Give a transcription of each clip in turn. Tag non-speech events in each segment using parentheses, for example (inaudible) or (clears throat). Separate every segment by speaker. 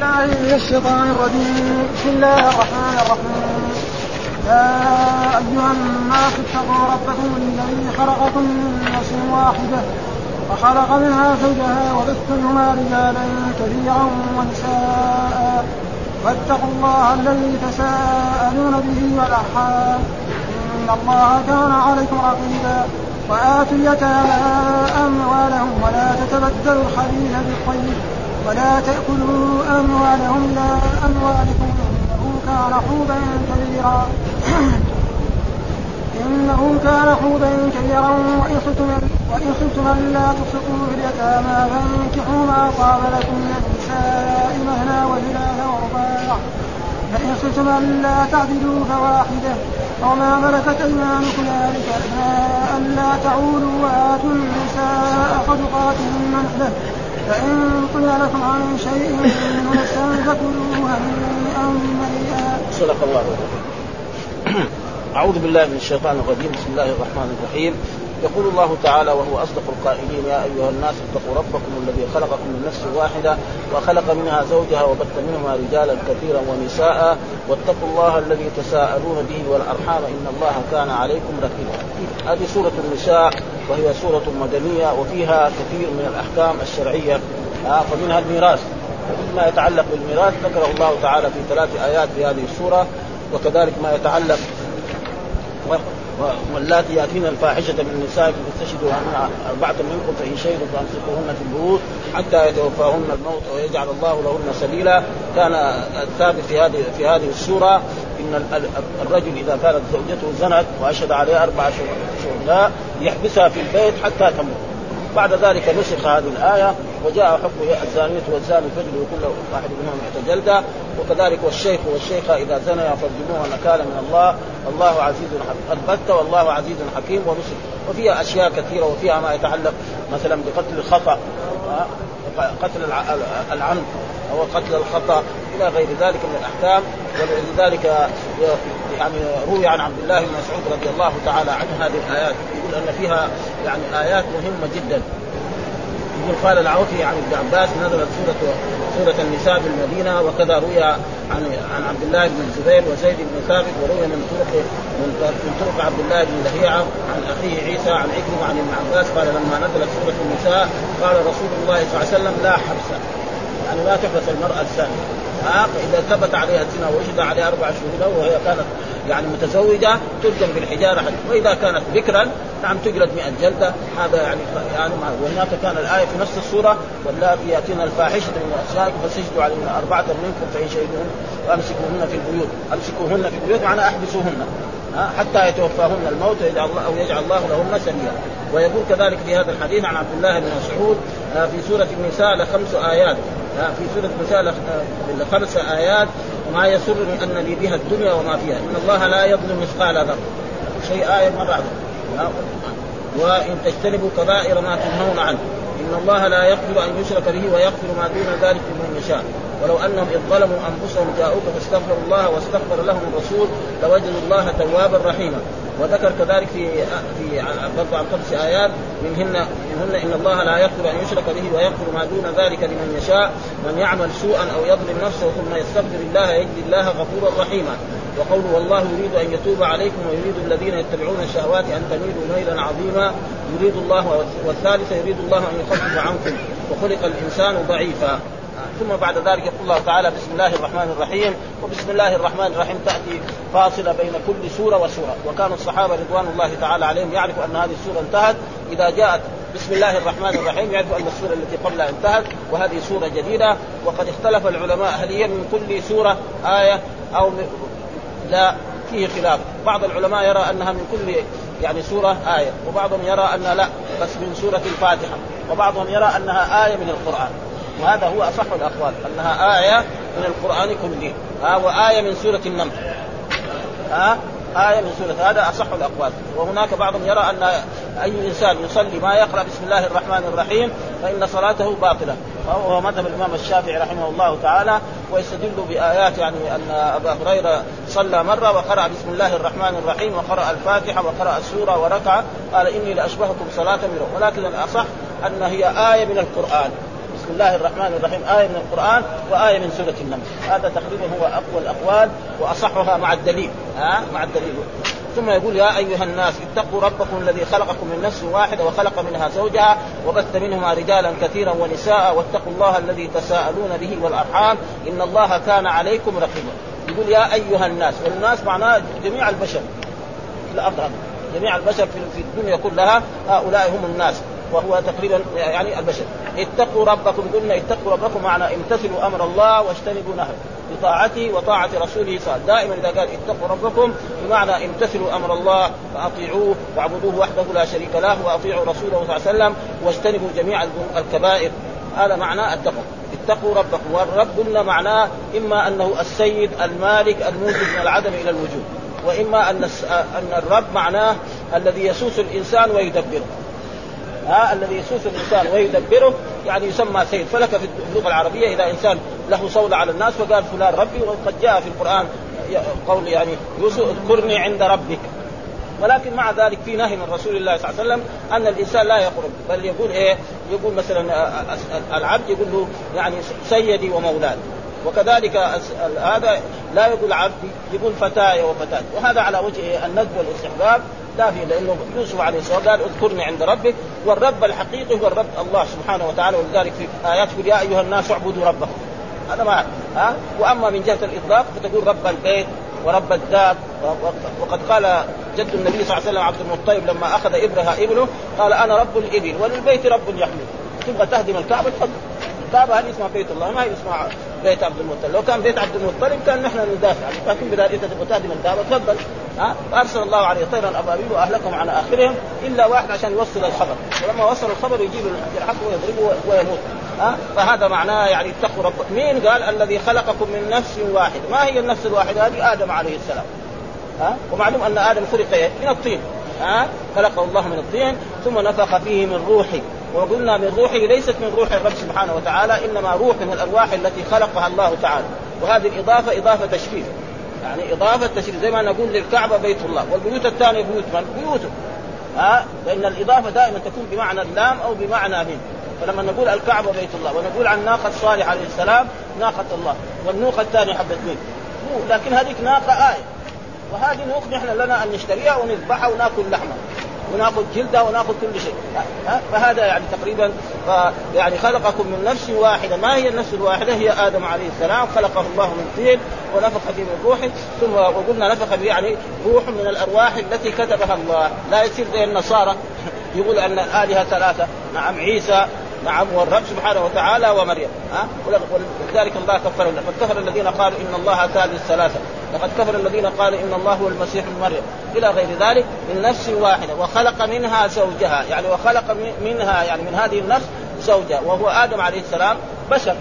Speaker 1: بالله من الشيطان الرجيم. بسم الله الرحمن الرحيم. يا أيها الناس اتقوا ربكم الذي خلقكم من نفس واحدة وخلق منها زوجها وبث منهما رجالا كثيرا ونساء. واتقوا الله الذي تساءلون به والأرحام. إن الله كان عليكم رقيبا. وآتوا اليتامى أموالهم ولا تتبدلوا الخبيث بالطيب. ولا تأكلوا أموالهم إلى أموالكم إنه كان حوبا كبيرا. (clears throat) إنه كان حوبا كبيرا وإن خفتم ألا تقسطوا في اليتامى فانكحوا ما طاب لكم من النساء مهنا وثلاث ورباع فإن خفتم ألا تعدلوا فواحدة وما ملكت أيمانكم ذلك أدنى ألا تعولوا وآتوا النساء صدقاتهن نحلة فإن قيل لكم عن شيء من نفسا فكلوه هنيئا مريئا.
Speaker 2: صدق الله أعوذ بالله من الشيطان الرجيم. بسم الله الرحمن الرحيم. يقول الله تعالى وهو أصدق القائلين يا أيها الناس اتقوا ربكم الذي خلقكم من نفس واحدة وخلق منها زوجها وبث منهما رجالا كثيرا ونساء واتقوا الله الذي تساءلون به والأرحام إن الله كان عليكم رقيبا. هذه سورة النساء وهي سورة مدنية وفيها كثير من الأحكام الشرعية فمنها الميراث ما يتعلق بالميراث ذكره الله تعالى في ثلاث آيات في هذه السورة وكذلك ما يتعلق واللاتي يأتين الفاحشة من نسائكم فاستشهدوا أربعة منكم فإن شهدوا فأمسكوهن في البيوت حتى يتوفاهن الموت ويجعل الله لهن سبيلا. كان الثابت في هذه في هذه السورة إن الرجل إذا كانت زوجته زنت وأشهد عليها أربع شهداء يحبسها في البيت حتى تموت. بعد ذلك نسخ هذه الآية وجاء حكم الزانية والزاني فجلوا كل واحد منهم مئة جلدة. وكذلك والشيخ والشيخة إذا زنيا فارجموها نكالا من الله. الله عزيز حكيم البتة والله عزيز حكيم ونسخ وفيها أشياء كثيرة وفيها ما يتعلق مثلا بقتل الخطأ قتل العمد أو قتل الخطأ إلى غير ذلك من الأحكام. ولذلك يعني روي عن عبد الله بن مسعود رضي الله تعالى عنه هذه الآيات. يقول أن فيها يعني آيات مهمة جدا. يقول قال العوفي عن ابن عباس نزلت سورة سورة النساء بالمدينة وكذا روي عن عن عبد الله بن الزبير وزيد بن ثابت وروي من طرق من, طرق عبد الله بن لهيعة عن أخيه عيسى عن عكرمة عن ابن عباس قال لما نزلت سورة النساء قال رسول الله صلى الله عليه وسلم لا حبس. يعني لا تحبس المرأة الثانية. ها فإذا ثبت عليها الزنا ووجد عليها أربع شهور وهي كانت يعني متزوجة ترجم بالحجارة وإذا كانت بكرا نعم تجلد 100 جلدة. هذا يعني يعني وهناك كان الآية في نفس السورة واللاتي يأتين الفاحشة من أسمائكم فسجدوا عليهن أربعة منكم فإن شهدوهن فأمسكوهن في البيوت. أمسكوهن في البيوت معنى أحبسوهن حتى يتوفاهن الموت ويجعل الله أو يجعل الله لهن سبيلا. ويقول كذلك في هذا الحديث عن عبد الله بن مسعود في سورة النساء لخمس آيات. في سورة النساء لخمس آيات ما يسرني أن لي بها الدنيا وما فيها. إن الله لا يظلم مثقال ذرة. شيء آية مرة وإن تجتنبوا كبائر ما تنهون عنه. إن الله لا يغفر أن يشرك به ويغفر ما دون ذلك لمن يشاء. ولو أنهم إذ ظلموا أنفسهم جاءوك فاستغفروا الله واستغفر لهم الرسول لوجدوا الله توابا رحيما. وذكر كذلك في في برضه عن خمس آيات منهن منهن إن الله لا يغفر أن يشرك به ويغفر ما دون ذلك لمن يشاء من يعمل سوءا أو يظلم نفسه ثم يستغفر الله يجد الله غفورا رحيما. وقوله والله يريد أن يتوب عليكم ويريد الذين يتبعون الشهوات أن تميلوا ميلا عظيما. يريد الله والثالثه يريد الله أن يخفف عنكم. وخلق الإنسان ضعيفا. ثم بعد ذلك يقول الله تعالى بسم الله الرحمن الرحيم وبسم الله الرحمن الرحيم تأتي فاصله بين كل سورة وسورة. وكان الصحابة رضوان الله تعالى عليهم يعرفوا أن هذه السورة انتهت. إذا جاءت بسم الله الرحمن الرحيم يعرفوا أن السورة التي قبلها انتهت وهذه سورة جديدة. وقد اختلف العلماء هل هي من كل سورة آية أو لا فيه خلاف. بعض العلماء يرى أنها من كل يعني سورة آية وبعضهم يرى أن لا بس من سورة الفاتحة. وبعضهم يرى أنها آية من القرآن. وهذا هو أصح الأقوال أنها آية من القرآن كله. ها وآية من سورة النمل. ها آية من سورة هذا أصح الأقوال. وهناك بعضهم يرى أن أي إنسان يصلي ما يقرأ بسم الله الرحمن الرحيم فإن صلاته باطلة. وهو مذهب الإمام الشافعي رحمه الله تعالى ويستدل بآيات يعني أن أبا هريرة صلى مرة وقرأ بسم الله الرحمن الرحيم وقرأ الفاتحة وقرأ السورة وركع. قال إني لأشبهكم صلاة منه ولكن الأصح أن هي آية من القرآن. بسم الله الرحمن الرحيم. آية من القرآن وآية من سورة النمل. هذا تقريبا هو أقوى الأقوال وأصحها مع الدليل. ها؟ مع الدليل. ثم يقول يا أيها الناس اتقوا ربكم الذي خلقكم من نفس واحدة وخلق منها زوجها وبث منهما رجالا كثيرا ونساء واتقوا الله الذي تساءلون به والأرحام. إن الله كان عليكم رقيبا. يقول يا أيها الناس والناس معناه جميع البشر. في جميع البشر في الدنيا كلها هؤلاء هم الناس. وهو تقريبا يعني البشر. اتقوا ربكم قلنا اتقوا ربكم معنى امتثلوا أمر الله واجتنبوا نهره بطاعته وطاعة رسوله صلى دائما إذا قال اتقوا ربكم بمعنى امتثلوا أمر الله فأطيعوه واعبدوه وحده لا شريك له وأطيعوا رسوله صلى الله عليه وسلم واجتنبوا جميع الكبائر. هذا معنى التقوى. اتقوا ربكم. والرب قلنا معناه إما أنه السيد المالك الموجد من العدم إلى الوجود وإما أن أن الرب معناه الذي يسوس الإنسان ويدبره. ها الذي يسوس الإنسان ويدبره يعني يسمى سيد. فلك في اللغة العربية إذا إنسان له صوله على الناس فقال فلان ربي وقد جاء في القرآن قول يعني يوسف اذكرني عند ربك. ولكن مع ذلك في نهي من رسول الله صلى الله عليه وسلم أن الإنسان لا يقول بل يقول إيه؟ يقول مثلا العبد يقول له يعني سيدي ومولاي. وكذلك هذا لا يقول عبدي يقول فتاي وفتاة. وهذا على وجه الندب والاستحباب. لا في لأنه يوسف عليه السلام قال اذكرني عند ربك والرب الحقيقي هو الرب الله سبحانه وتعالى ولذلك في ايات يقول يا أيها الناس اعبدوا ربكم. هذا ما ها؟ وأما من جهة الإطلاق فتقول رب البيت ورب الداب وقد قال جد النبي صلى الله عليه وسلم عبد المطلب لما أخذ إبرها ابنه قال أنا رب الإبل وللبيت رب يحمل. تبغى تهدم الكعبة؟ تفضل. الكعبة هذه اسمها بيت الله ما هي اسمها بيت عبد المطلب. لو كان بيت عبد المطلب كان نحن ندافع. لكن بذلك انت تبغى تهدم الكعبه تفضل. ها؟ فارسل الله عليه طيرا ابابيل واهلكم على آخرهم. إلا واحد عشان يوصل الخبر. ولما وصل الخبر يجيب الحق ويضربه ويموت. ها؟ فهذا معناه يعني اتقوا ربكم. مين قال؟ الذي خلقكم من نفس واحدة. ما هي النفس الواحدة؟ هذه آدم عليه السلام. ها؟ ومعلوم أن آدم خلق من الطين. ها؟ خلقه الله من الطين ثم نفخ فيه من روحه. وقلنا من روحه ليست من روح الرب سبحانه وتعالى إنما روح من الأرواح التي خلقها الله تعالى. وهذه الإضافة إضافة تشريف يعني إضافة تشريف زي ما نقول للكعبة بيت الله. والبيوت الثانية بيوت من؟ بيوته ها؟ لأن الإضافة دائما تكون بمعنى اللام أو بمعنى من. فلما نقول الكعبة بيت الله ونقول عن ناقة صالح عليه السلام ناقة الله. والنوقه الثانية حبه مين؟ لكن هذيك ناقة آية. وهذه نوق نحن لنا أن نشتريها ونذبحها ونأكل لحمها وناخذ جلده وناخذ كل شيء. فهذا يعني تقريبا يعني خلقكم من نفس واحدة. ما هي النفس الواحدة؟ هي آدم عليه السلام خلقه الله من طين ونفخ فيه من روحه ثم وقلنا نفخ به يعني روح من الأرواح التي كتبها الله. لا يصير زي النصارى (laughs) يقول أن الآلهة ثلاثة نعم عيسى نعم والرب سبحانه وتعالى ومريم. ها؟ ولذلك الله كفر قد كفر الذين قالوا إن الله ثالث ثلاثة. لقد كفر الذين قالوا إن الله هو المسيح ابن مريم. إلى غير ذلك من نفس واحدة وخلق منها زوجها. يعني وخلق منها يعني من هذه النفس زوجها. وهو آدم عليه السلام بشر.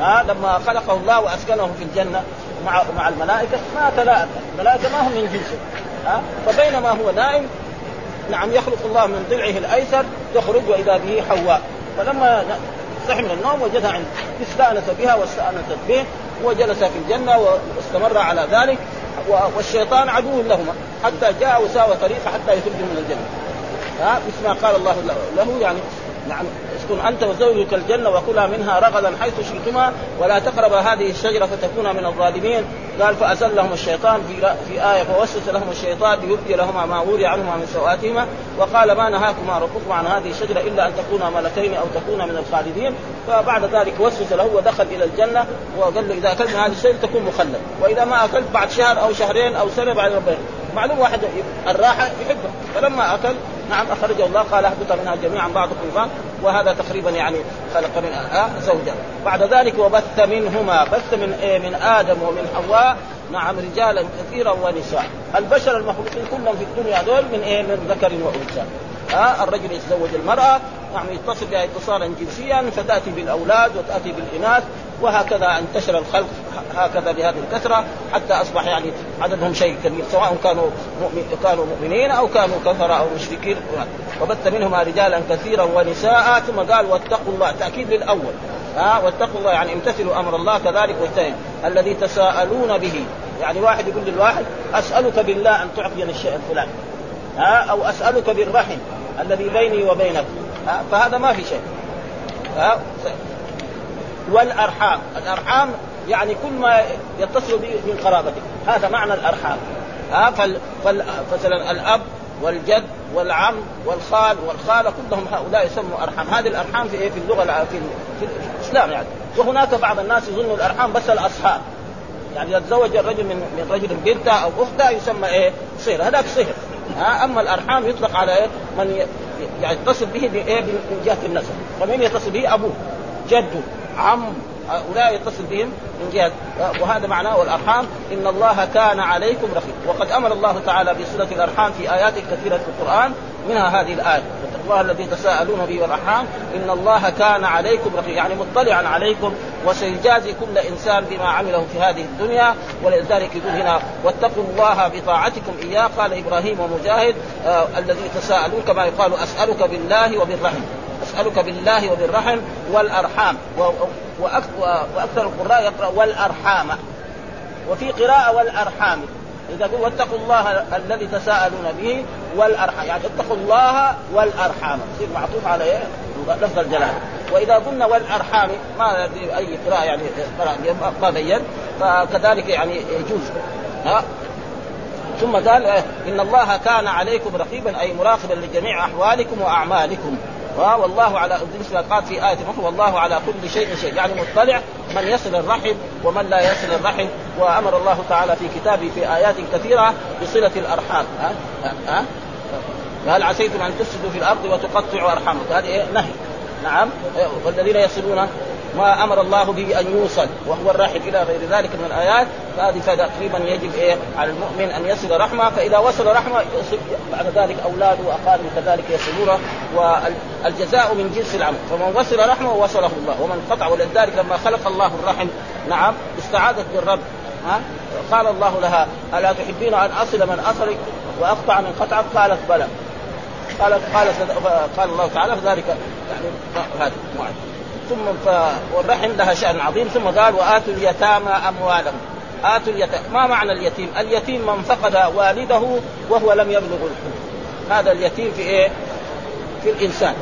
Speaker 2: ها؟ لما خلقه الله وأسكنه في الجنة مع مع الملائكة ما تلاءم الملائكة ما هم من جنسه ها؟ فبينما هو نائم نعم يخلق الله من ضلعه الأيسر تخرج وإذا به حواء. فلما صحي من النوم وجدها عنده استأنس بها واستأنست به وجلس في الجنة واستمر على ذلك والشيطان عدو لهما حتى جاء وساوى طريقه حتى يخرج من الجنة. ها؟ مثل ما قال الله له يعني نعم. اسكن أنت وزوجك الجنة وكلا منها رغدا حيث شئتما ولا تقربا هذه الشجرة فتكونا من الظالمين. قال فازلهم الشيطان في في آية فوسوس لهم الشيطان ليبدي لهما ما وري عنهما من سواتهما وقال ما نهاكما ربكما عن هذه الشجرة إلا أن تكونا ملكين أو تكونا من الخالدين. فبعد ذلك وسوس له ودخل إلى الجنة وقال له إذا اكلت هذه الشجرة تكون مخلد. وإذا ما أكلت بعد شهر أو شهرين أو سنة بعد ربنا معلوم واحد الراحة يحبها. فلما أكل نعم اخرجه الله قال اهبط منها جميعا بعضكم بعض وهذا تقريبا يعني خلق من آه زوجا. بعد ذلك وبث منهما بث من إيه من آدم ومن حواء نعم رجالا كثيرا ونساء. البشر المخلوقين كلهم في الدنيا دول من إيه من ذكر وأنثى. ها الرجل يتزوج المرأة نعم يتصل بها اتصالا جنسيا فتأتي بالأولاد وتأتي بالإناث وهكذا انتشر الخلق هكذا بهذه الكثرة حتى أصبح يعني عددهم شيء كبير سواء كانوا مؤمن كانوا مؤمنين أو كانوا كفره أو مشركين. وبث منهما رجالا كثيرا ونساء ثم قال واتقوا الله. تأكيد للأول. ها واتقوا الله يعني امتثلوا أمر الله كذلك. واجتهدوا الذي تساءلون به. يعني واحد يقول للواحد أسألك بالله أن تعطيني الشيء الفلاني. ها أو أسألك بالرحم الذي بيني وبينك. ها فهذا ما في شيء. ها والأرحام. الأرحام يعني كل ما يتصل به من قرابتك. هذا معنى الأرحام. ها فال... فال... مثلا الأب والجد والعم والخال والخالة كلهم هؤلاء يسموا أرحام. هذه الأرحام في إيه؟ في اللغة في, في الإسلام يعني. وهناك بعض الناس يظنوا الأرحام بس الأصهار يعني إذا تزوج الرجل من من رجل بنته أو اخته يسمى إيه؟ صهر هذاك صهر ها أما الأرحام يطلق على إيه؟ من يعني يتصل به بإيه؟ من جهة النسب ومن يتصل به أبوه جده عم هؤلاء يتصل بهم من جهه وهذا معناه والأرحام إن الله كان عليكم رقيب. وقد أمر الله تعالى بصله الأرحام في آيات كثيرة في القرآن منها هذه الآية. الله الذي تساءلون به والأرحام إن الله كان عليكم رقيبا يعني مطلعا عليكم وسيجازي كل انسان بما عمله في هذه الدنيا ولذلك يقول هنا واتقوا الله بطاعتكم إياه قال إبراهيم ومجاهد آه الذي تساءلون كما يقال أسألك بالله وبالرحم أسألك بالله وبالرحم والأرحام. وأكثر القراء يقرأ والأرحام. وفي قراءة والأرحام. إذا قل واتقوا الله الذي تساءلون به والأرحام. يعني اتقوا الله والأرحام. يصير معطوف على إيه؟ لفظ الجلال. وإذا قلنا والأرحام ما أي قراءة يعني ما بين. فكذلك يعني يجوز. ها؟ ثم قال إن الله كان عليكم رقيبا أي مراقبا لجميع أحوالكم وأعمالكم. والله على مثل قال في آية أخرى والله على كل شيء شيء يعني مطلع من يصل الرحم ومن لا يصل الرحم. وأمر الله تعالى في كتابه في آيات كثيرة بصلة الأرحام. ها؟ ها؟ هل عسيتم أن تفسدوا في الأرض وتقطعوا أرحامكم؟ هذه إيه؟ نهي. نعم. والذين يصلون ما أمر الله به أن يوصل وهو الراحل إلى غير ذلك من الآيات. فهذه تقريبا يجب إيه؟ على المؤمن أن يصل رحمة. فإذا وصل رحمة بعد ذلك أولاده واقاربه كذلك يصلونه. والجزاء من جنس العمل فمن وصل رحمة وصله الله. ومن قطع ولذلك لما خلق الله الرحم نعم استعاذت بالرب. ها؟ قال الله لها ألا تحبين أن أصل من أصلك وأقطع من قطعك؟ قالت بلى. قالت قالت قال الله تعالى فذلك يعني هذا ثم ف... والرحم لها شأن عظيم ثم قال وآتوا اليتامى أموالهم آتوا اليتامى ما معنى اليتيم؟ اليتيم من فقد والده وهو لم يبلغ الحلم هذا اليتيم في إيه؟ في الإنسان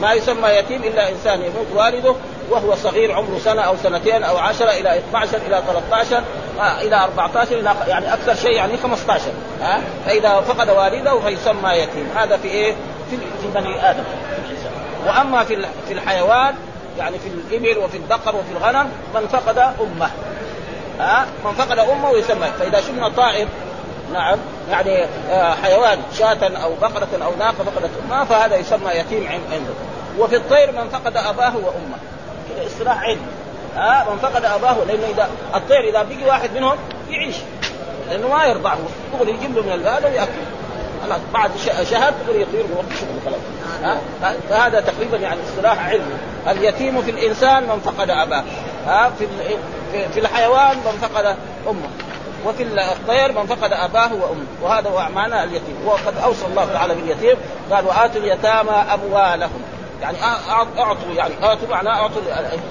Speaker 2: ما يسمى يتيم إلا إنسان يموت والده وهو صغير عمره سنة أو سنتين أو عشرة إلى 12 إلى 13 آه إلى 14 إلى يعني أكثر شيء يعني 15 ها آه؟ فإذا فقد والده فيسمى يتيم هذا في إيه؟ في, بني آدم وأما في في الحيوان يعني في الإبل وفي البقر وفي الغنم من فقد أمه. ها؟ من فقد أمه يسمى فإذا شفنا طائر نعم يعني آه حيوان شاة أو بقرة أو ناقة فقدت أمها فهذا يسمى يتيم عنده. وفي الطير من فقد أباه وأمه. كذا اصطلاح علم. ها؟ من فقد أباه لأنه إذا الطير إذا بقي واحد منهم يعيش. لأنه ما يرضعه يقول يجيب له من البلد ويأكل. خلاص بعد شهر يقول يطير ويروح شغله خلاص فهذا تقريبا يعني اصطلاح علمي اليتيم في الإنسان من فقد أباه. ها في في الحيوان من فقد أمه. وفي الطير من فقد أباه وأمه. وهذا هو معنى اليتيم. وقد أوصى الله تعالى باليتيم. قال وآتوا اليتامى أموالهم. يعني أعطوا يعني أعطوا معناه أعطوا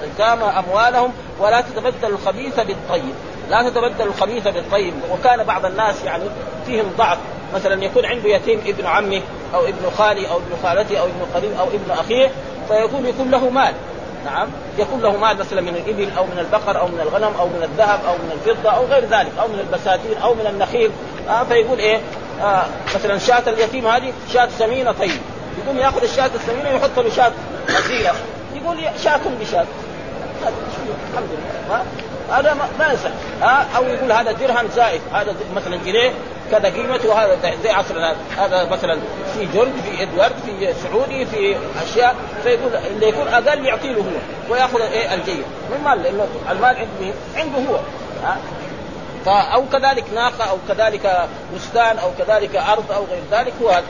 Speaker 2: اليتامى أموالهم. ولا تتبدل الخبيث بالطيب. لا تتبدل الخبيث بالطيب. وكان بعض الناس يعني فيهم ضعف. مثلا يكون عنده يتيم ابن عمه أو ابن خالي أو ابن خالته أو ابن قريب أو ابن أخيه. فيكون يكون له مال. نعم. يكون له مال مثلا من الإبل أو من البقر أو من الغنم أو من الذهب أو من الفضة أو غير ذلك أو من البساتين أو من النخيل. آه فيقول إيه؟ آه مثلا شاة اليتيم هذه شاة سمينة طيب. يقوم يأخذ الشاة السمينة ويحطها بشاة أصيلة يقول شاة بشاة. الحمد لله. هذا ما يصح. ها أو يقول هذا درهم زائد. هذا مثلا جنيه. كذا قيمته وهذا زي عصرنا هذا. مثلا في جورج في إدوارد في سعودي في أشياء. فيقول اللي يكون أقل يعطي له هو ويأخذ إيه؟ الجيد. من مال؟ لأنه المال عنده عنده هو. ها؟ أو كذلك ناقة أو كذلك بستان أو كذلك أرض أو غير ذلك. هو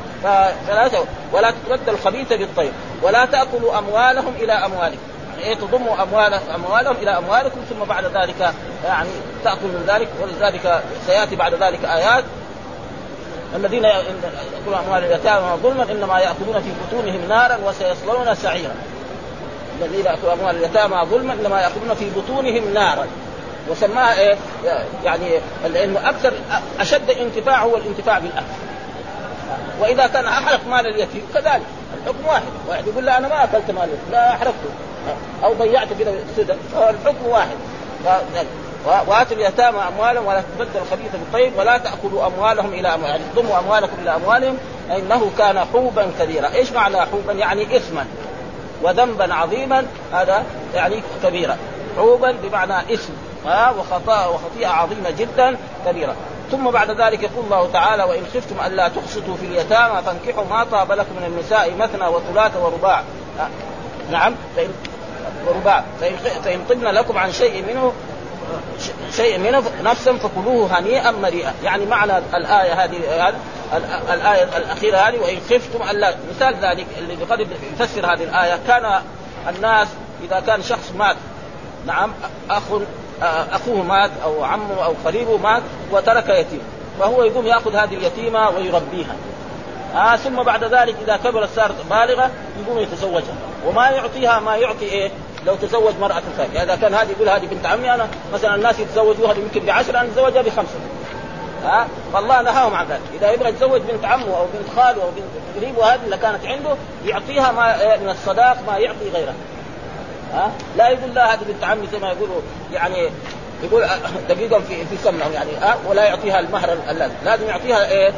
Speaker 2: فلا ولا تتبدل الخبيث بالطيب. ولا تأكلوا أموالهم إلى أموالكم. إيه تضموا اموال أموالهم إلى أموالكم ثم بعد ذلك يعني تاكل من ذلك. ولذلك سيأتي بعد ذلك آيات الذين يأكلون أموال اليتامى ظلما إنما يأكلون في بطونهم نارا وسيصلون سعيرا. الذين يأكلون أموال اليتامى ظلما إنما يأكلون في بطونهم نارا. وسماها إيه؟ يعني لأنه أكثر أشد انتفاع هو الانتفاع بالأكل. وإذا كان أحرق مال اليتيم كذلك حكم واحد. واحد يقول لا أنا ما أكلت مال لا أحرقته. أو ضيعت كذا سدى فالحكم واحد. وآتوا اليتامى أموالهم ولا تبدل الخبيث بالطيب ولا تأكلوا أموالهم إلى أموالهم يعني تضموا أموالكم إلى أموالهم انه كان حوبا كبيرا، إيش معنى حوبا؟ يعني اثما وذنبا عظيما هذا يعني كبيرا، حوبا بمعنى إثم ها وخطا وخطيئة عظيمة جدا كبيره، ثم بعد ذلك يقول الله تعالى وإن خفتم الا تقسطوا في اليتامى فانكحوا ما طاب لكم من النساء مثنى وثلاث ورباع. نعم فإن ورباع. فإن, فإن طبن لكم عن شيء منه شيء منه نفسا فكلوه هنيئا مريئا. يعني معنى الآية هذه الآية الأخيرة هذه وإن خفتم ألا مثال ذلك اللي قد يفسر هذه الآية. كان الناس إذا كان شخص مات نعم أخ أخوه مات أو عمه أو قريبه مات وترك يتيم. فهو يقوم يأخذ هذه اليتيمة ويربيها. آه ثم بعد ذلك إذا كبرت صارت بالغة يقوم يتزوجها. وما يعطيها ما يعطي إيه؟ لو تزوج مرأة ثانية. إذا كان هذه يقول هذه بنت عمي أنا مثلا الناس يتزوجوها يمكن بعشرة أنا أتزوجها بخمسة. ها؟ فالله نهاهم عن ذلك. إذا يبغى يتزوج بنت عمه أو بنت خاله أو بنت قريبه هذه اللي كانت عنده يعطيها ما إيه، من الصداق ما يعطي غيرها ها؟ لا يقول لا هذه بنت عمي زي ما يقولوا يعني يقول أه، دقيقا في في سمنهم يعني ها؟ ولا يعطيها المهر اللازم لازم يعطيها إيه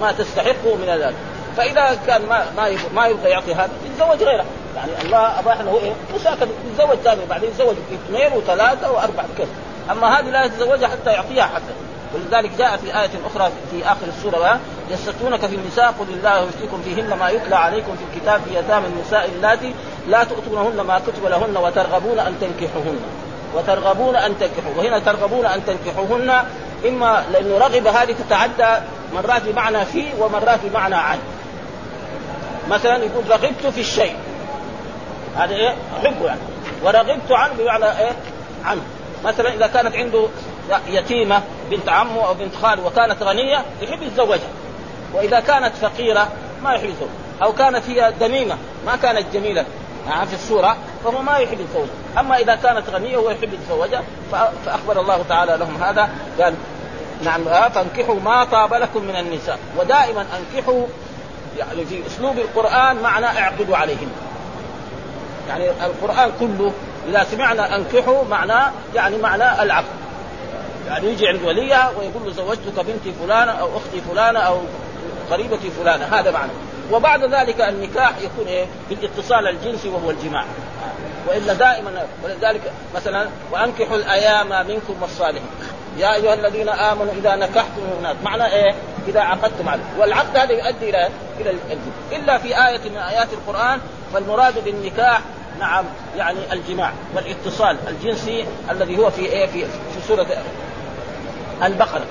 Speaker 2: ما تستحقه من ذلك. فإذا كان ما ما ما يبغى يعطي هذا يتزوج غيره. يعني الله أباح له إيه؟ مساكن يتزوج ثاني وبعدين يتزوج اثنين وثلاثة وأربعة كذا أما هذه لا يتزوجها حتى يعطيها حتى. ولذلك جاء في آية أخرى في آخر السورة يستفتونك في النساء قل الله يفتيكم فيهن ما يتلى عليكم في الكتاب في يتامى النساء اللاتي لا تؤتونهن ما كتب لهن وترغبون أن تنكحوهن. وترغبون أن تنكحوا وهنا ترغبون أن تنكحوهن إما لأنه رغب هذه تتعدى مرات بمعنى في ومرات بمعنى عن. مثلا يقول رغبت في الشيء. هذا إيه؟ أحبه يعني. ورغبت عنه بمعنى إيه؟ عنه. مثلا إذا كانت عنده يتيمة بنت عمه أو بنت خاله وكانت غنية يحب يتزوجها. وإذا كانت فقيرة ما يحب يتزوجها أو كانت هي دميمة ما كانت جميلة. يعني في الصورة فهو ما يحب يتزوجها أما إذا كانت غنية هو يحب يتزوجها فأخبر الله تعالى لهم هذا. قال نعم آه، فانكحوا ما طاب لكم من النساء. ودائما انكحوا يعني في أسلوب القرآن معنى اعقدوا عليهن يعني القرآن كله إذا سمعنا أنكحوا معناه يعني معناه العقد يعني يجي عند وليها ويقول له زوجتك بنتي فلانة أو أختي فلانة أو قريبتي فلانة هذا معنى. وبعد ذلك النكاح يكون إيه؟ بالاتصال الجنسي وهو الجماع. وإلا دائما ولذلك مثلا وأنكحوا الأيام منكم والصالحين. يا أيها الذين آمنوا إذا نكحتم المؤمنات معنى إيه؟ إذا عقدتم عليه. والعقد هذا يؤدي إلى إلى الجنس إلا في آية من آيات القرآن فالمراد بالنكاح نعم يعني الجماع والاتصال الجنسي الذي هو في إيه؟ في في سورة البقرة.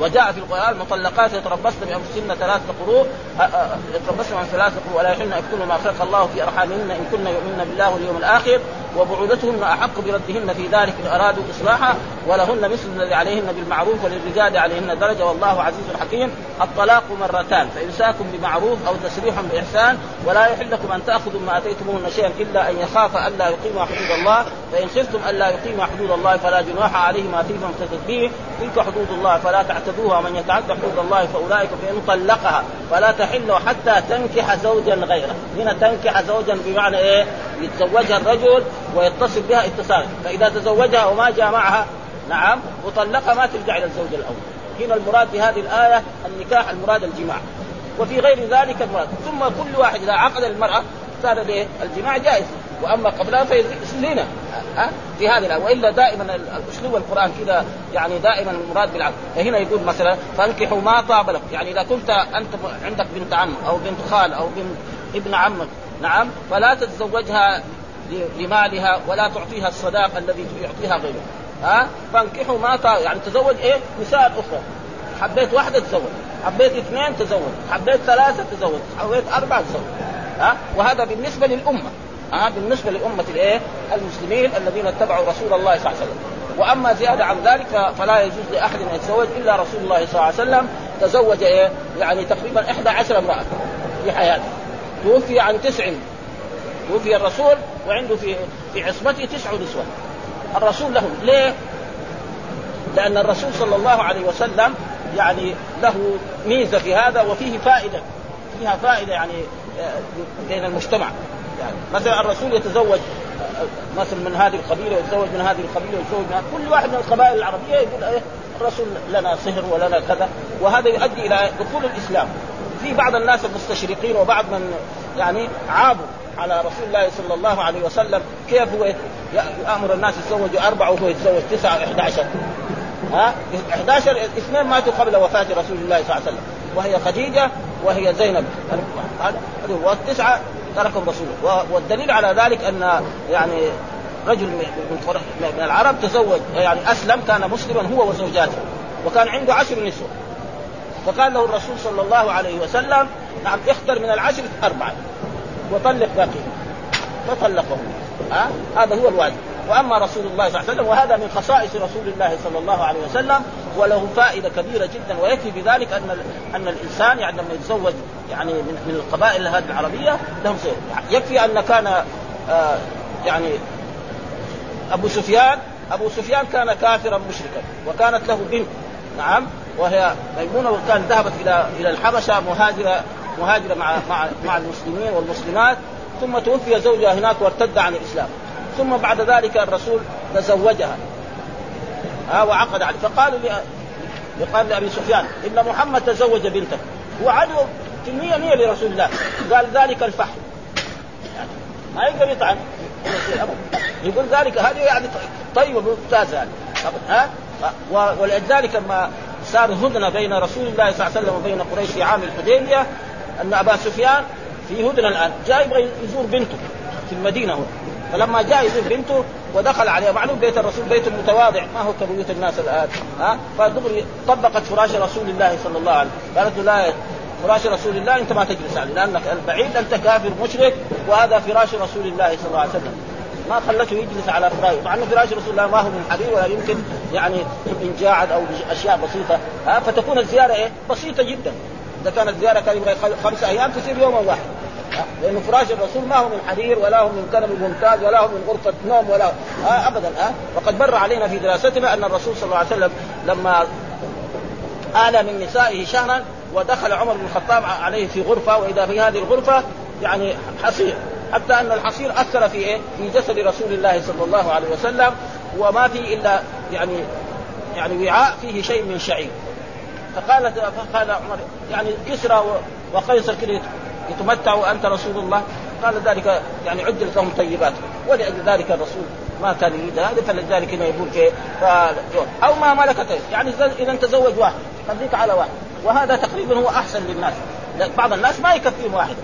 Speaker 2: وجاء في القرآن المطلقات يتربصن بأنفسهن ثلاثة قروء يتربصن عن ثلاثة قروء ولا يحن يكون ما خلق الله في أرحامهن إن كن يؤمن بالله واليوم الآخر وبعولتهن أحق بردهن في ذلك إن أرادوا إصلاحا ولهن مثل الذي عليهن بالمعروف وللرجال عليهن درجة والله عزيز حكيم. الطلاق مرتان فامساك بمعروف أو تسريح بإحسان ولا يحل لكم أن تأخذوا ما آتيتموهن شيئا إلا أن يخاف الا يقيما حدود الله فإن خفتم الا يقيما حدود الله فلا جناح عليهما فيما افتدت به تلك حدود الله فلا تعتدوها ومن يتعدى حدود الله فأولئك فإن طلقها فلا تحل حتى تنكح زوجا غيره. هنا تنكح زوجا بمعنى إيه؟ يتزوجها الرجل ويتصل بها اتصالا. فإذا تزوجها وما جاء معها نعم وطلقها ما ترجع إلى الزوج الأول. هنا المراد في هذه الآية النكاح المراد الجماع. وفي غير ذلك المراد. ثم كل واحد إذا عقد المرأة صار به الجماع جائز. وأما قبلها فزنا في هذه الآية. وإلا دائما اسلوب القرآن كذا يعني دائما المراد بالعقد فهنا يقول مثلا فانكحوا ما طاب لكم. يعني إذا كنت أنت عندك بنت عم أو بنت خال أو بنت ابن عمك نعم فلا تتزوجها لمالها ولا تعطيها الصداق الذي يعطيها غيره. ها؟ فانكحوا ما طاب. يعني تزوج إيه؟ نساء أخرى. حبيت واحدة تزوج. حبيت اثنين تزوج. حبيت ثلاثة تزوج. حبيت أربعة تزوج. ها؟ وهذا بالنسبة للأمة. ها بالنسبة لأمة الإيه؟ المسلمين الذين اتبعوا رسول الله صلى الله عليه وسلم. وأما زيادة عن ذلك فلا يجوز لأحد أن يتزوج إلا رسول الله صلى الله عليه وسلم. تزوج إيه؟ يعني تقريبا 11 امرأة في حياته. توفي عن تسع. توفي الرسول وعنده في في عصمته تسع نسوة. الرسول لهم. ليه؟ لأن الرسول صلى الله عليه وسلم يعني له ميزة في هذا وفيه فائدة. فيها فائدة يعني بين المجتمع. يعني. مثلا الرسول يتزوج مثلا من هذه القبيلة ويتزوج من هذه القبيلة ويتزوج من كل واحد من القبائل العربية يقول إيه الرسول لنا صهر ولنا كذا. وهذا يؤدي إلى دخول الإسلام. في بعض الناس المستشرقين وبعض من يعني عابوا على رسول الله صلى الله عليه وسلم كيف هو يأمر الناس يتزوجوا أربعة وهو يتزوج تسعة 11 ها؟ 11 اثنين ماتوا قبل وفاة رسول الله صلى الله عليه وسلم. وهي خديجة وهي زينب. والتسعة تركهم رسوله والدليل على ذلك أن يعني رجل من العرب تزوج يعني أسلم كان مسلما هو وزوجاته وكان عنده عشر نسوة. فقال له الرسول صلى الله عليه وسلم نعم اختر من العشر أربعة وطلق باقيه فطلقه ها؟ هذا هو الواجب. وأما رسول الله صلى الله عليه وسلم وهذا من خصائص رسول الله صلى الله عليه وسلم وله فائدة كبيرة جدا ويكفي بذلك أن أن الإنسان يعني لما يتزوج يعني من, من القبائل هذه العربية لهم سير يكفي أن كان آه يعني أبو سفيان أبو سفيان كان كافرا مشركا وكانت له بنت نعم وهي ميمونة وكان ذهبت إلى إلى الحبشة مهاجره مهاجرة مع مع مع المسلمين والمسلمات ثم توفي زوجها هناك وارتد عن الإسلام. ثم بعد ذلك الرسول تزوجها. ها وعقد عليه. فقالوا قال لأبي سفيان إن محمد تزوج عدو في المية مية لرسول الله. قال ذلك الفحل يعني ما يقدر يطعن. يقول ذلك هذه يعني طيبة ممتازة يعني. ها؟ ولذلك لما صار هدنة بين رسول الله صلى الله عليه وسلم وبين قريش في عام الحديبية أن أبا سفيان في هدنة الآن. جاء يبغى يزور بنته في المدينة هنا. فلما جاء يزور بنته ودخل عليها معلوم بيت الرسول بيت متواضع ما هو كبيوت الناس الآن ها؟ فدغري طبقت فراش رسول الله صلى الله عليه وسلم. قالت لا فراش رسول الله انت ما تجلس عليه لأنك البعيد أنت كافر مشرك وهذا فراش رسول الله صلى الله عليه وسلم. ما خلته يجلس على فراشه مع انه فراش رسول الله ما هو من حرير ولا يمكن يعني من جاعد أو اشياء بسيطة ها؟ فتكون الزيارة إيه؟ بسيطة جدا. إذا كانت الزيارة كان يبغى خمس أيام تصير يوما واحد. لأنه فراش الرسول ما هو من حرير ولا هو من كنب ممتاز ولا هو من غرفة نوم ولا آه ابدا آه وقد مر علينا في دراستنا أن الرسول صلى الله عليه وسلم لما آل من نسائه شهرا ودخل عمر بن الخطاب عليه في غرفة وإذا في هذه الغرفة يعني حصير. حتى أن الحصير أثر في إيه؟ في جسد رسول الله صلى الله عليه وسلم وما في إلا يعني يعني وعاء فيه شيء من شعير. فقالت فقال عمر يعني كسرى وقيصر كده يتمتعوا أنت رسول الله. قال ذلك يعني عدلت لهم طيبات. ولأجل ذلك الرسول ما كان يريد هذا فلذلك هنا يقول كيف أو ما ملكت. يعني اذا تزوج واحد خليك على واحد. وهذا تقريبا هو أحسن للناس. بعض الناس ما يكفيهم واحدة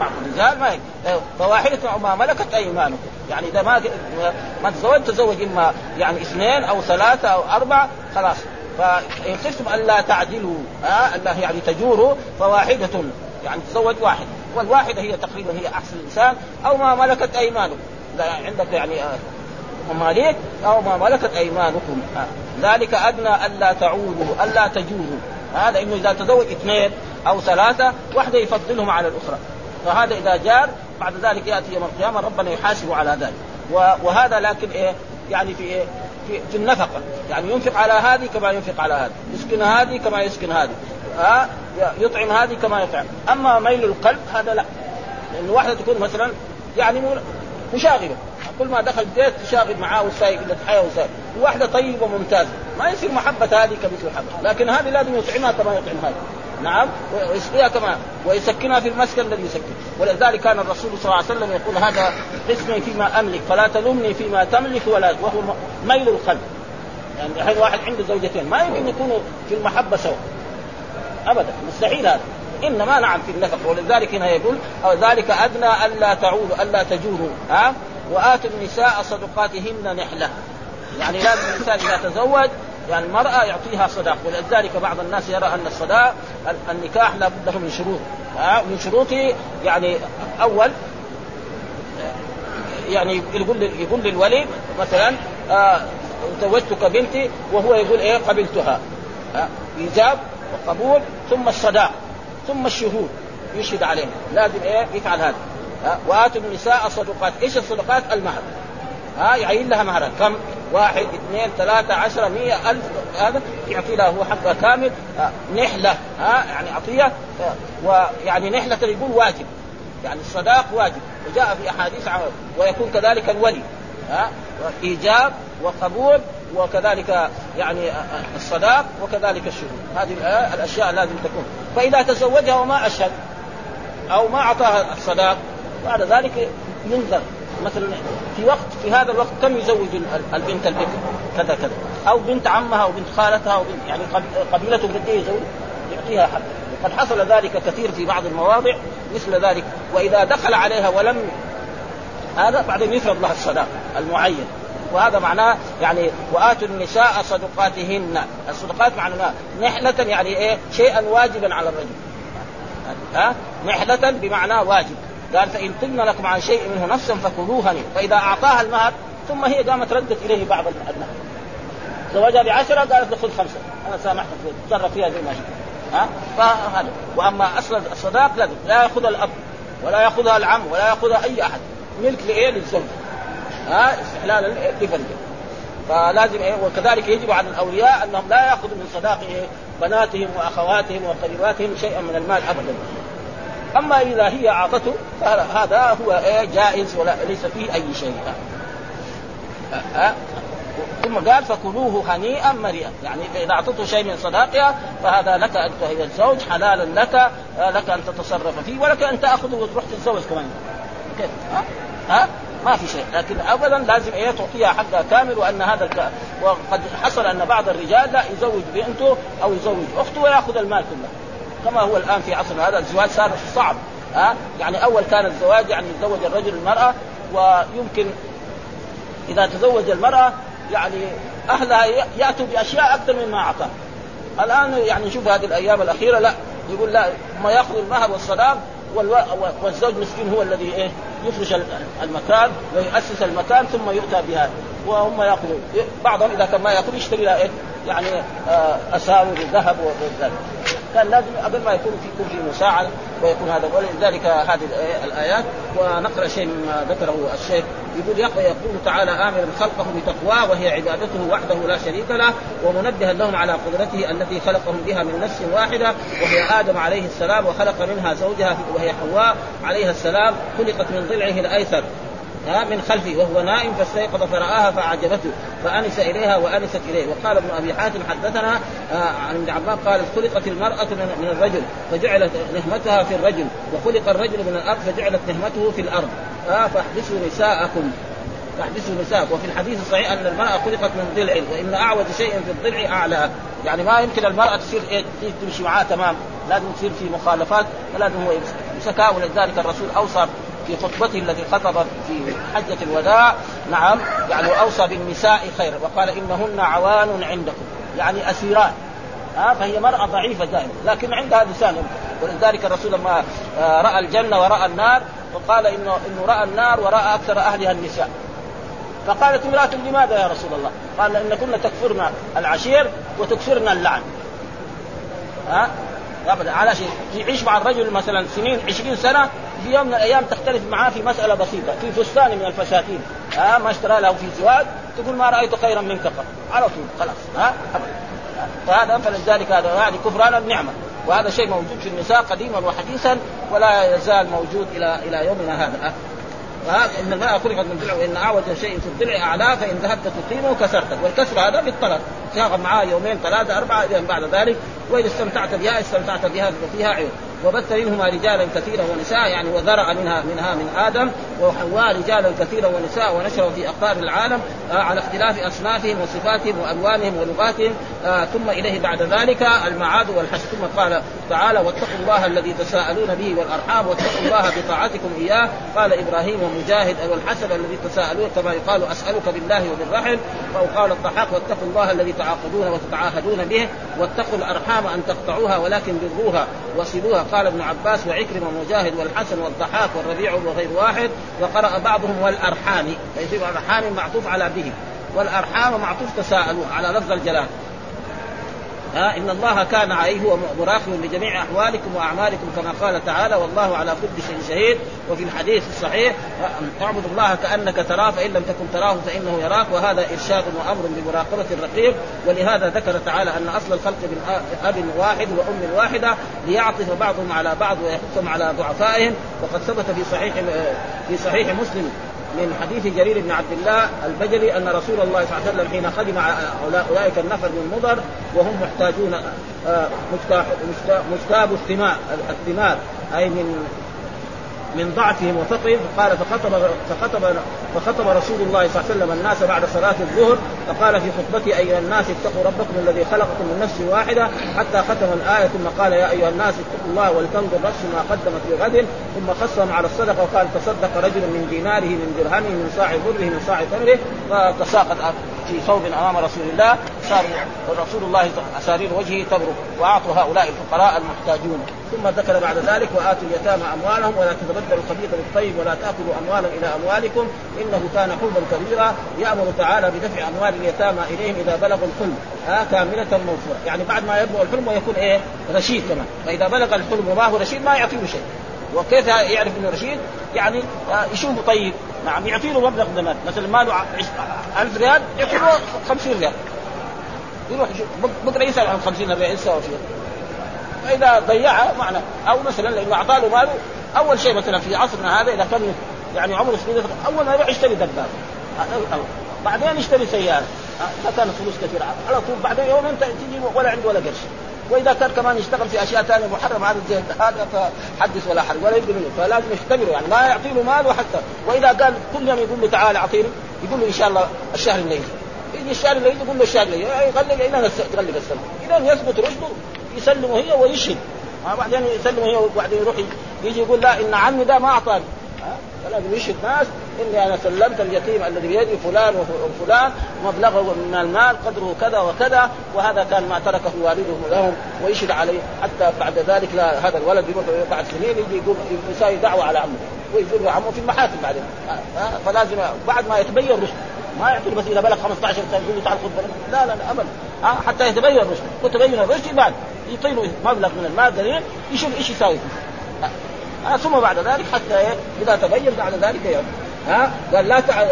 Speaker 2: بعض الرجال ما فواحدة أو ما ملكت ايمانكم يعني إذا ما ما تزوج تزوج إما يعني اثنين أو ثلاثة أو أربعة خلاص. فإن خفتم الا تعدلوا الله يعني تجوروا فواحدة يعني تزوج واحد. والواحدة هي تقريبا هي احسن انسان أو ما ملكت أيمانكم. عندك يعني مماليك أو ما ملكت أيمانكم. ذلك أدنى ألا تعودوا ألا تجوروا هذا إنه إذا تزوج اثنين أو ثلاثة واحدة يفضلهم على الأخرى. فهذا إذا جار بعد ذلك يأتي يوم القيامة ربنا يحاسب على ذلك. وهذا لكن إيه يعني في إيه في, في النفقة. يعني ينفق على هذه كما ينفق على هذه. يسكن هذه كما يسكن هذه. ها يطعم هذه كما يطعم. أما ميل القلب هذا لا. لأنه واحدة تكون مثلا يعني مشاغبه كل ما دخل بيت تشاغب معاه وسايق لك حياه وسايق. واحدة طيبة وممتازة. ما يصير محبة هذه كمثل محبه لكن هذه لازم يطعمها كما يطعم هذه. نعم. ويسقيها كما ويسكنها في المسكن الذي يسكن. ولذلك كان الرسول صلى الله عليه وسلم يقول هذا قسمي فيما أملك فلا تلومني فيما تملك ولا وهو ميل القلب. يعني الحين واحد عنده زوجتين. ما يمكن يكونوا في المحبة سوا. أبدا مستحيل هذا. إنما نعم في النفق ولذلك هنا يقول أو ذلك أدنى ألا تعودوا ألا تجوروا ها؟ وآتوا النساء صدقاتهن نحله يعني لازم الانسان إذا تزوج يعني المرأة يعطيها صداق. ولذلك بعض الناس يرى أن الصداق النكاح لا بد له من شروط من شروطه يعني أول يعني يقول يقول للولي مثلا آه زوجتك بنتي وهو يقول إيه قبلتها آه وقبول ثم الصداق ثم الشهود. يشهد عليهم. لازم إيه؟ يفعل هذا. آه وآتوا النساء الصدقات. إيش الصدقات؟ المهر. ها؟ يعين لها مهرا كم؟ واحد اثنين ثلاثة عشرة مية ألف هذا يعطي له هو حقها كامل. نحلة. ها؟ يعني عطية ويعني نحلة يقول واجب. يعني الصداق واجب. وجاء في أحاديث عن ويكون كذلك الولي. ها؟ إيجاب وقبول وكذلك يعني الصداق وكذلك الشهود هذه الأشياء لازم تكون. فإذا تزوجها وما أشهد أو ما أعطاها الصداق بعد ذلك ينذر. مثلا في وقت في هذا الوقت كم يزوج البنت البنت كذا كذا. أو بنت عمها أو بنت خالتها أو بنت يعني قبيلته قد إيه يعطيها حق. قد حصل ذلك كثير في بعض المواضع مثل ذلك. وإذا دخل عليها ولم هذا بعدين يفرض لها الصداق المعين. وهذا معناه يعني وآتوا النساء صدقاتهن. الصدقات معناها نحلة يعني إيه؟ شيئا واجبا على الرجل. ها؟ نحلة بمعنى واجب. قال فإن طبن لكم عن شيء منه نفسا فكلوها فإذا أعطاها المهر ثم هي قامت ردت إليه بعض المهر زوجها بعشرة قالت له خذ خمسة. أنا سامحتك تصرف فيها زي ما شئت ها؟ فهذا. وأما أصل الصداق لازم لا يأخذها الأب ولا يأخذها العم ولا يأخذها أي أحد. ملك لإيه؟ للزوج. ها استحلالا لفرجه فلازم إيه وكذلك يجب على الأولياء أنهم لا يأخذوا من صداق إيه بناتهم وأخواتهم وقريباتهم شيئا من المال ابدا. أما إذا هي أعطته فهذا هو إيه جائز ولا ليس فيه أي شيء. ها ثم قال فكلوه هنيئا مريئا. يعني إذا أعطته شيء من صداقها فهذا لك انت هي الزوج حلالا لك لك أن تتصرف فيه ولك أن تأخذه وتروح تتزوج كمان. كيف؟ ها ها. ما في شيء. لكن ابدا لازم إيه تعطيها حقها كامل وأن هذا. وقد حصل أن بعض الرجال لا يزوج بنته أو يزوج أخته ويأخذ المال كله. كما هو الآن في عصرنا هذا الزواج صار صعب ها؟ يعني أول كان الزواج يعني يتزوج الرجل المرأة ويمكن إذا تزوج المرأة يعني أهلها يأتوا بأشياء أكثر مما اعطاه الآن يعني نشوف هذه الأيام الأخيرة لا يقول لا ما يأخذ المهر والصداق والزوج مسكين هو الذي إيه؟ يفرش المكان ويؤسس المكان ثم يؤتى بها وهم ياخذون بعضهم إذا كان ما يأكل يشتري لها إيه؟ يعني آه، اساور ذهب وغير كان لازم قبل ما يكون في يكون في مساعده ويكون هذا. ولذلك هذه الآيات ونقرأ شيء مما ذكره الشيخ. يقول يقول تعالى امرا خلقه بتقواه وهي عبادته وحده لا شريك له ومنبها لهم على قدرته التي خلقهم بها من نفس واحدة وهي آدم عليه السلام وخلق منها زوجها وهي حواء عليها السلام خلقت من ضلعه الأيسر. من خلفه وهو نائم فاستيقظ فرآها فأعجبته فأنس إليها وأنست إليه. وقال ابن أبي حاتم حدثنا آه، عن ابن عباس قال خلقت المرأة من الرجل فجعلت نهمتها في الرجل وخلق الرجل من الأرض فجعلت نهمته في الأرض. آه فاحبسوا نساءكم. تحبسوا نساء وفي الحديث الصحيح أن المرأة خلقت من ضلع وإن أعوج شيء في الضلع أعلى. يعني ما يمكن المرأة تصير إيه تمشي معاه تمام. لازم تصير في مخالفات فلازم هو يمسكها ولذلك الرسول أوصى في خطبته التي خطب في حجة الوداع نعم يعني أوصى بالنساء خيرا وقال إنهن عوان عندكم يعني أسيران. ها فهي مرأة ضعيفة دائما لكن عندها لسان ولذلك الرسول لما آه، رأى الجنة ورأى النار وقال إنه إنه رأى النار ورأى أكثر أهلها النساء. فقالت امرأة لماذا يا رسول الله؟ قال إن كنا تكفرن العشير وتكفرن اللعن. ها؟ ابدا على شيء يعيش مع الرجل مثلا سنين 20 سنة في يوم من الأيام تختلف معاه في مسألة بسيطة في فستان من الفساتين. ها ما اشترى له في زواج تقول ما رأيت خيرا منك قط على طول خلاص ها فهذا فلذلك هذا يعني كفران النعمة. وهذا شيء موجود في النساء قديما وحديثا ولا يزال موجود إلى إلى يومنا هذا. إن المرأة خلقت من ضلع وإن اعوج شيء في الضلع اعلاه فإن ذهبت تقيمه كسرته والكسر هذا بالطلب تشاغل معاه يومين ثلاثة أربعة اذا بعد ذلك وإذا استمتعت بها استمتعت بها فيها عيوب وبث منهما رجالا كثيرا ونساء يعني وذرع منها منها من آدم وحواء رجالا كثيرا ونساء ونشروا في أقطار العالم آه على اختلاف أصنافهم وصفاتهم وألوانهم ولغاتهم آه ثم إليه بعد ذلك المعاد والحشر ثم قال تعالى واتقوا الله الذي تساءلون به والأرحام واتقوا الله بطاعتكم إياه. قال إبراهيم ومجاهد والحسن الذي تساءلون كما يقال أسألك بالله وبالرحم. أو قال الضحاك واتقوا الله الذي تعاقدون وتتعاهدون به واتقوا الأرحام أن تقطعوها ولكن بروها وصلوها. قال ابن عباس وعكرمة ومجاهد والحسن والضحاك والربيع وغير واحد وقرأ بعضهم والأرحام فيصير الأرحام معطوف على به والأرحام معطوف تساءلون على لفظ الجلال. ها إن الله كان عليه مراقب لجميع أحوالكم وأعمالكم كما قال تعالى والله على كل شيء شهيد. وفي الحديث الصحيح اعبد الله كأنك تراه فإن لم تكن تراه فإنه يراك. وهذا إرشاد وأمر بمراقبة الرقيب. ولهذا ذكر تعالى أن أصل الخلق من أب واحد وأم واحدة ليعطف بعضهم على بعض ويحثهم على ضعفائهم. وقد ثبت في صحيح في صحيح مسلم من حديث جرير بن عبد الله البجلي أن رسول الله صلى الله عليه وسلم حين خدم أولئك النفر من مضر وهم محتاجون آه، مجتاب الثمار الثمار أي من من ضعفهم وفقرهم قال فخطب فخطب فخطب رسول الله صلى الله عليه وسلم الناس بعد صلاة الظهر فقال في خطبته أيها الناس اتقوا ربكم الذي خلقكم من نفس واحدة حتى ختم الآية ثم قال يا أيها الناس اتقوا الله ولتنظر نفس ما قدمت لغد ثم خصهم على الصدقة وقال تصدق رجل من ديناره من درهمه من صاع بره من صاع تمره فتساقط في ثوب أمام رسول الله صار رسول الله اسارير وجهه تبرك. وأعطوا هؤلاء الفقراء المحتاجون. ثم ذكر بعد ذلك وآتوا اليتامى أموالهم ولا تتبدلوا الخبيث بالطيب ولا تأكلوا أموالا إلى أموالكم إنه كان حلما كبيرا. يأمر تعالى بدفع أموال اليتامى إليهم إذا بلغوا الحلم. آه كاملة موفوره يعني بعد ما يبلغ الحلم ويكون إيه؟ رشيد كمان. فإذا بلغ الحلم وما هو رشيد ما يعطيه شيء. وكيف يعرف إنه رشيد؟ يعني آه، يشوفه طيب. نعم يعطي له مبلغ المال مثلا ماله 1000 ريال يعطي له 50 ريال. يروح بكرة يسأل عن 50 ريال إيش سوى فيها؟ فإذا ضيعها معنى أو مثلا لأنه اعطى له ماله أول شيء مثلا في عصرنا هذا إذا كان يعني عمره سنين أول ما يروح يشتري دبابه بعدين يشتري سيارة. ما كانت فلوس كثيرة. على طول بعدين يوم انت تجي ولا عنده ولا قرش. وإذا كان كمان يشتغل في أشياء ثانية محرمه هذا زي هذا فحدث ولا حرج ولا يبدو منه فلازم يختبره يعني ما يعطي له مال وحتى. وإذا قال كل يوم يقول له تعال أعطيني يقول له إن شاء الله الشهر اللي يجي. يجي الشهر اللي يجي يقول له الشهر اللي يجي. يغلق إلى تغلق السنة إذا يثبت رشده يسلمه هي ويشهد. بعدين يسلمه هي وبعدين يروح يجي يقول لا إن عمي ده ما أعطاني. فلازم يشهد ناس إني أنا سلمت اليتيم الذي بيدي فلان وفلان مبلغه من المال قدره كذا وكذا وهذا كان ما تركه والده لهم ويشهد عليه حتى بعد ذلك لا هذا الولد يروح بعد سنين يجي يقول يساوي دعوة على عمه ويقول له عمه في المحاكم بعدين. فلازم بعد ما يتبين رشده ما يعطي بس إذا بلغ 15 سنة يقول له تعال خذ لا لا لا ابدا. حتى يتبين رشده وتبين الرشد بعد. يعطي مبلغ من المال قليل يشوف إيش يساوي فيه. آه ثم بعد ذلك حتى إيه؟ إذا تبين بعد ذلك يوم. ها؟ قال لا تع...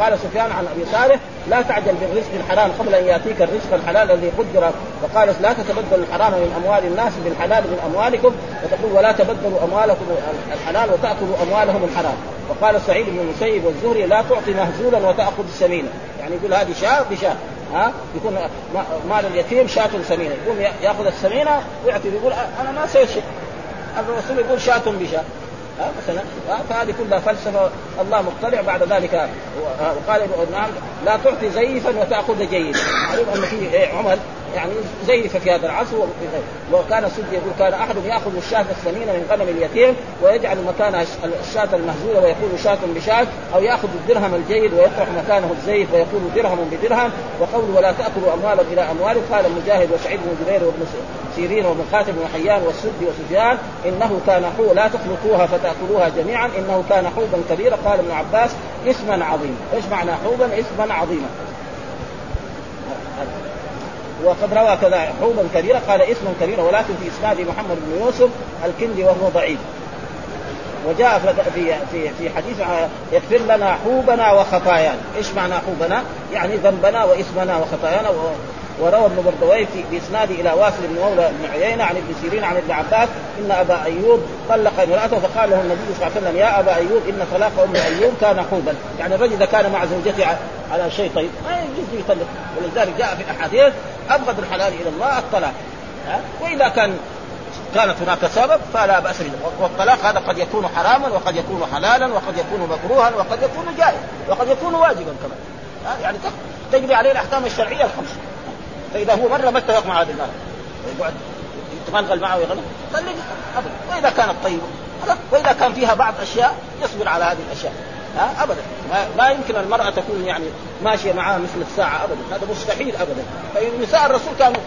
Speaker 2: قال سفيان عن أبي صالح لا تعجل بالرزق الحلال قبل أن يأتيك الرزق الحلال الذي قدر. وقال لا تتبدلوا الحرام من أموال الناس بالحلال من أموالكم وتقول ولا تبدلوا أموالكم الحلال وتأكلوا أموالهم الحرام. وقال سعيد بن المسيب والزهري لا تعطي مهزولا وتأخذ السمينه يعني يقول هذه شاة بشاة. ها؟ يكون مال اليتيم شاة سمينة. يقوم يأخذ السمينة ويعطي يقول أنا ما سويت شيء الرسول يقول شاة بشاة. مثلا. فهذه كلها فلسفة. الله مطلع بعد ذلك. وقال نعم لا تعطي زيفا وتأخذ جيدا. معلوم أن في عمل يعني زيف في هذا العصر وكان سد يقول كان احدهم يأخذ الشاة السمينه من غنم اليتيم ويجعل مكانها الشاة المهزولة ويقول شاة بشاة أو يأخذ الدرهم الجيد ويطرح مكانه الزيف ويقول درهم بدرهم وقول ولا تأكلوا اموالهم إلى أموالكم. قال مجاهد وسعيد بن جبير وابن سيرين وابن خاتم وحيان والسدي وسفيان إنه كان حو لا تخلطوها فتأكلوها جميعا إنه كان حوبا كبيرا. قال ابن عباس اسما عظيما. إيش معنى حوبا؟ اسما عظيما. وقد روى كذا حوبا كبيرا قال اسما كبيرا ولكن في إسناد محمد بن يوسف الكندي وهو ضعيف وجاء في في في حديث يغفر لنا حوبنا وخطايانا، إيش معنى حوبنا؟ يعني ذنبنا وإثمنا وخطايانا وروى ابن بردوي في بإسناد إلى واسل بن مولى بن عيينة عن ابن سيرين عن ابن عباس إن أبا أيوب طلق امرأته فقال له النبي صلى الله عليه وسلم يا أبا أيوب إن طلاق أم أيوب كان حوبا، يعني الرجل إذا كان مع زوجته على شيء طيب ما يجوز يطلق. ولذلك جاء في الاحاديث أبغض الحلال إلى الله الطلاق. وإذا كان كانت هناك سبب فلا بأس به. والطلاق هذا قد يكون حراما وقد يكون حلالا وقد يكون مكروها وقد يكون جائز وقد يكون واجبا كمان يعني تجري عليه الأحكام الشرعية الخمس فإذا هو مرة ما اتفق مع هذه المراه يقعد يتغلغل معه ويغلق طلق أبدا. وإذا كانت طيبة وإذا كان فيها بعض أشياء يصبر على هذه الأشياء. ها؟ أبدا. ما, يمكن المرأة تكون يعني ماشية معها مثل الساعة أبدا. هذا مستحيل أبدا. فنساء الرسول كانوا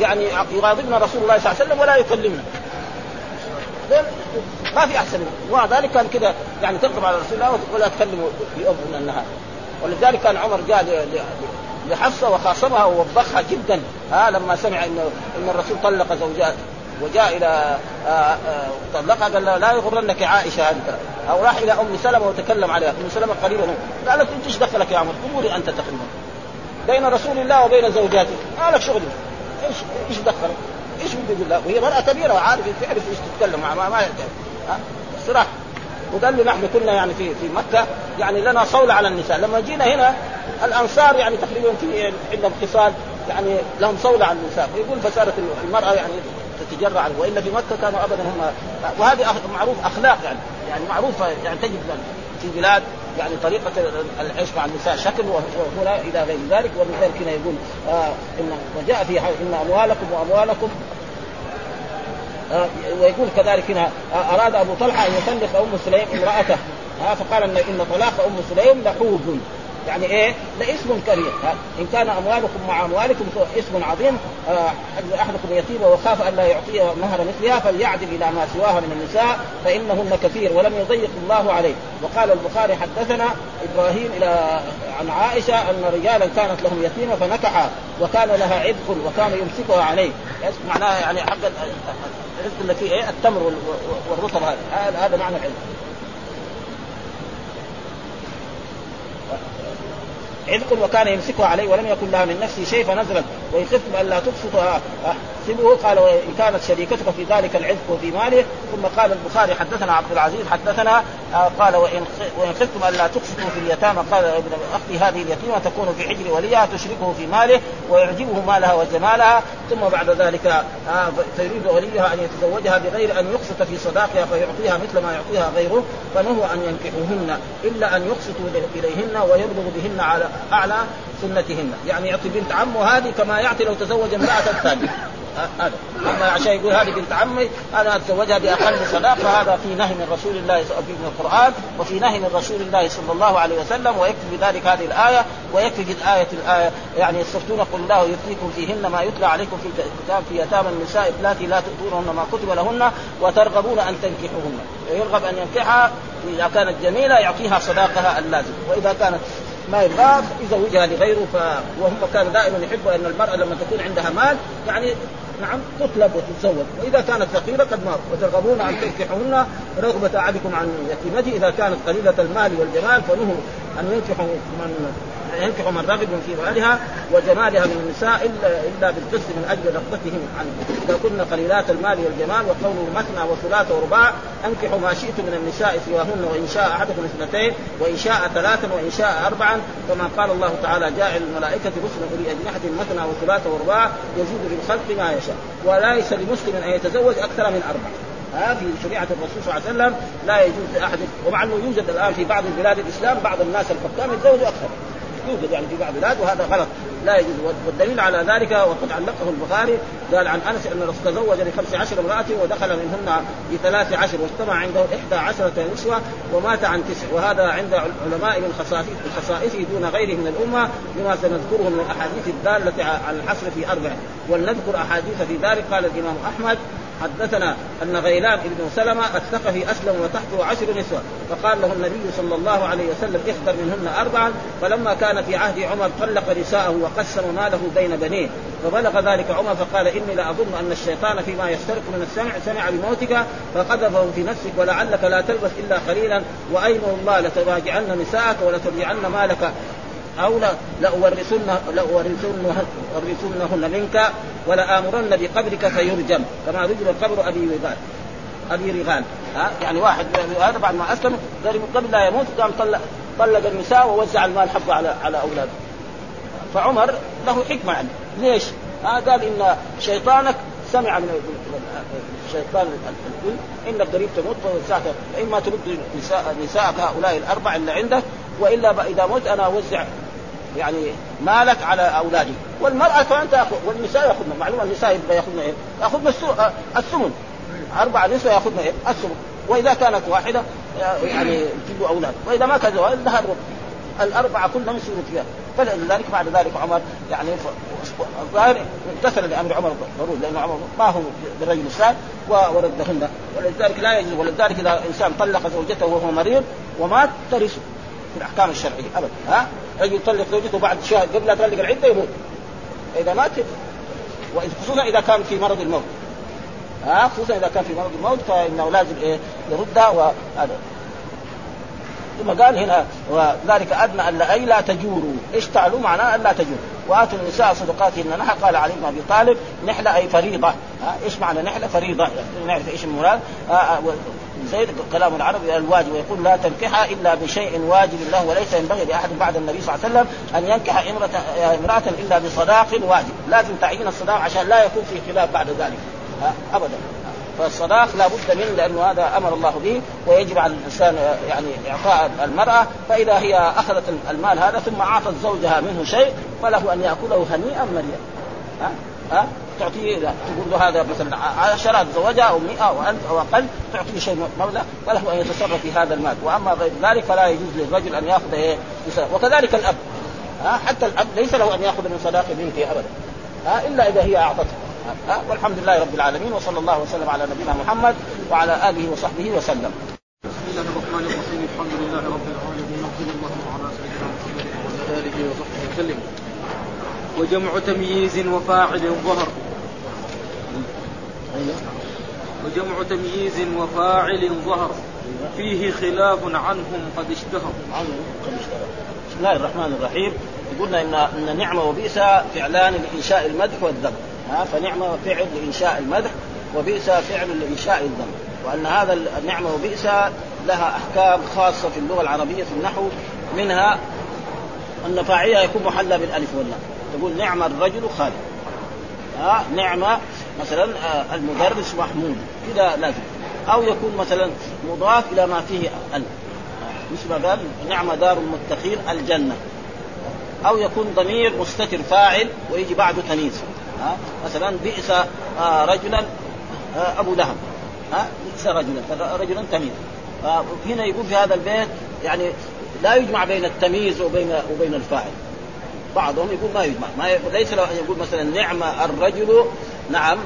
Speaker 2: يعني يغاضبن رسول الله صلى الله عليه وسلم ولا يكلمنا. ما في أحسن منه. ذلك كان كذا يعني تغضب على رسول الله ولا تكلمه في من النهار. ولذلك كان عمر جاء لحفصة وخاصمها ووبخها جدا. ها لما سمع ان إن الرسول طلق زوجاته وجاء إلى آه، آه، طلقها قال لا يغرنك عائشة هذه أو راح إلى أم سلمة وتكلم عليها. أم سلمة قريبا قالت انت إيش دخلك يا عمر؟ قولي أنت تقريبا بين رسول الله وبين زوجاته ما لك شغل. إيش إيش دخلك؟ إيش بده يقول وهي مرأة كبيرة وعارف تعرف إيش تتكلم مع ما, ما صراحة وقال له نحن كنا يعني في في مكة. يعني لنا صولة على النساء. لما جينا هنا الأنصار يعني تقريبا في عندهم خصال يعني لهم صولة على النساء فيقول فصارت المرأة يعني تتجرع وإلا في مكة كانوا ابدا هم وهذه معروف أخلاق يعني يعني معروفة يعني تجد في بلاد يعني طريقة العيش مع النساء شكل وهنا إلى غير ذلك. ولذلك هنا يقول آه إن وجاء في إن أموالكم وأموالكم آه ويقول كذلك هنا آه أراد أبو طلحة أن يطلق أم سليم امرأته آه فقال إن إن طلاق أم سليم لحوب يعني إيه؟ لاسم كبير إن كان أموالكم مع أموالكم اسم عظيم. آه أحدكم يتيم وخاف أن لا يعطيه مهر مثلها فليعدل إلى ما سواها من النساء فإنهن كثير ولم يضيق الله عليه. وقال البخاري حدثنا إبراهيم إلى عن عائشة أن رجالا كانت لهم يتيمة فنكحها وكان لها عبق وكان يمسكها عليه. معناها يعني حق الرزق اللي فيه إيه؟ التمر والرطب هذا هذا معنى العلم. عتق وكان يمسكها عليه ولم يكن لها من نفسه شيء فنزلت وإن خفتم ألا تبسطها احسبه قال وإن كانت شريكتك في ذلك العتق وفي ماله. ثم قال البخاري حدثنا عبد العزيز حدثنا آه، قال وإن وإن خفتم الا تقسطوا في اليتامى قال ابن أختي هذه اليتيمة تكون في حجر وليها تشركه في ماله ويعجبه مالها وجمالها. ثم بعد ذلك آه، فيريد وليها أن يتزوجها بغير أن يقسط في صداقها فيعطيها مثل ما يعطيها غيره فنهوا أن ينكحوهن إلا أن يقسطوا إليهن ويبلغ بهن على أعلى سنتهن. يعني يعطي بنت عمه هذه كما يعطي لو تزوج امرأة ثانية. هذا. أما عشان يقول هذه بنت عمي أنا أتزوجها بأقل صداق فهذا في نهي من رسول الله في القرآن وفي نهي من رسول الله صلى الله عليه وسلم ويكفي بذلك هذه الآية ويكفي في الايه الايه يعني يستفتون قل الله يفتيكم فيهن ما يتلى عليكم في الكتاب في يتامى النساء اللاتي لا تؤتونهن ما كتب لهن وترغبون أن تنكحوهن. ويرغب أن ينكحها إذا كانت جميلة يعطيها صداقها اللازم. وإذا كانت ما يبغى يزوجها لغيره ف... وهم كانوا دائما يحبوا أن المرأة لما تكون عندها مال يعني نعم تطلب وتتزوج. وإذا كانت فقيرة قد مات. وترغبون أن تنكحوهن رغبة أحدكم عن يتيمته. إذا كانت قليلة المال والجمال فنهوا أن ينكحوا من ينكح من رغب في مالها وجمالها من النساء الا إلا بالقسط من أجل رغبتهم عنه. إذا كن قليلات المال والجمال وقوله مثنى وثلاث ورباع أنكحوا ما شئتم من النساء سواهن وإن شاء أحدكم اثنتين وإن شاء ثلاثا وإن شاء أربعا. كما قال الله تعالى جاعل الملائكة رسلا أولي أجنحة مثنى وثلاث ورباع يزيد في الخلق ما يشاء. وليس لمسلم أن يتزوج أكثر من أربعة. ها في شريعة الرسول صلى الله عليه وسلم لا يجوز لأحد ومع أنه يوجد الآن في بعض البلاد الإسلام بعض الناس الحكام يتزوجوا أكثر. يوجد يعني في بعض البلاد وهذا غلط. لا يجوز. والدليل على ذلك وقد علقه البخاري قال عن أنس أن الرسول تزوج لخمس عشر امرأة ودخل منهن بثلاث عشر واجتمع عنده إحدى عشرة نسوة ومات عن تسع. وهذا عند علماء من خصائصه دون غيره من الأمة بما سنذكره من الأحاديث الدالة على الحصر في أربع. ولنذكر أحاديث في ذلك قال الإمام أحمد حدثنا أن غيلان بن سلمة الثقفي أسلم وتحته عشر نسوة فقال له النبي صلى الله عليه وسلم اختر منهن اربعا فلما كان في عهد عمر طلق نساءه وقسم ماله بين بنيه فبلغ ذلك عمر فقال إني لاظن أن الشيطان فيما يسترق من السمع سمع بموتك فقذفه في نفسك ولعلك لا تلبس إلا قليلا وايم الله لتراجعن نساءك ولترجعن مالك. أو لا لأورثن لأورثنهن منك ولآمرن بقبرك فيرجم. كما رجم قبر أبي رغال. أبي رغال. ها؟ يعني واحد هذا بعد ما أسلم قبل لا يموت قام طلق طلق النساء ووزع المال حقه على على أولاده. فعمر له حكمة يعني. ليش؟ ها؟ قال إن شيطانك سمع من الشيطان الكل. انك قريب تموت فاما ترد نساء نساءك هؤلاء الأربع اللي عندك وإلا إذا مت أنا أوزع يعني مالك على اولادي والمرأة كمان تاخذ والنساء يأخذن. معلومة النساء يبغى يأخذن إيه؟ يأخذن الثمن أربع نسوة يأخذن إيه؟ الثمن وإذا كانت واحدة يعني تجيب أولاد. وإذا ما كان ذهب الأربعة كلهم يصيروا فيها. فلذلك بعد ذلك عمر يعني الظاهر امتثل لامر عمر ضروري لأن عمر ما هو بالرجل السال وردهن. ولذلك لا يجوز ولذلك إذا إنسان طلق زوجته وهو مريض ومات ترثه في الأحكام الشرعية. ابدا. ها؟ رجل يطلق زوجته بعد شهر قبل لا تطلق العدة يموت. إذا مات خصوصا إذا كان في مرض الموت. ها خصوصا إذا كان في مرض الموت فإنه لازم إيه؟ يردها وهذا ثم قال هنا وذلك أدنى أن أي لا تجوروا، إيش تعلوا معناه أن لا تجوروا، وآتوا النساء صدقاتهن. نحى قال علي بن أبي طالب نحلة أي فريضة، ها إيش معنى نحلة؟ فريضة. يعني نعرف إيش المراد؟ زيد كلام العرب الواجب ويقول لا تنكح إلا بشيء واجب له وليس ينبغي لأحد بعد النبي صلى الله عليه وسلم أن ينكح امراه امرأة إلا بصداق واجب، لازم تعيين الصداق عشان لا يكون في خلاف بعد ذلك. ابدا. فالصداق لا بد منه لأنه هذا أمر الله به ويجب على الإنسان يعني إعطاء المرأة. فإذا هي أخذت المال هذا ثم اعطت زوجها منه شيء فله أن يأكله هنيئا مريا ها؟ ها؟ تعطيه تقول له هذا مثلا عشرة زوجها أو 100 أو 1000 أو أقل تعطيه شيء مبلغ فله أن يتصرف في هذا المال وأما غير ذلك فلا يجوز للرجل أن يأخذ إيه وكذلك الأب ها حتى الأب ليس له أن يأخذ من صداق بنته ابدا ها إلا إذا هي أعطته والحمد لله رب العالمين وصلى الله وسلم على نبينا محمد وعلى آله وصحبه وسلم.
Speaker 3: بسم الله الرحمن الرحيم الحمد لله رب العالمين وصلى الله على سيدنا محمد وعلى اله وصحبه وسلم. وجمع تمييز وفاعل ظهر. وجمع تمييز وفاعل ظهر. فيه خلاف عنهم قد اشتهر.
Speaker 2: عنهم قد اشتهر. بسم الله الرحمن الرحيم. قلنا ان إن نعمه وبئس فعلان لإنشاء المدح والذم. ها فنعمه فعل لإنشاء المدح وبئس فعل لإنشاء الذم. وأن هذا النعمه وبئس لها أحكام خاصة في اللغة العربية في النحو منها أن فاعلها يكون محلى بالألف واللام. تقول نعم الرجل خالد. ها نعمة مثلا آه، المدرس محمود كذا لازم أو يكون مثلا مضاف إلى ما فيه مثل ما قال نعم دار المتقين الجنة. أو يكون ضمير مستتر فاعل ويجي بعده تمييز ها مثلا بئس آه رجلا آه أبو لهب. ها بئس رجلا رجلا تمييز هنا يقول في هذا البيت يعني لا يجمع بين التمييز وبين وبين الفاعل. بعضهم يقول ما يجمع. ما ي... ليس له أن يقول مثلا نعم الرجل نعم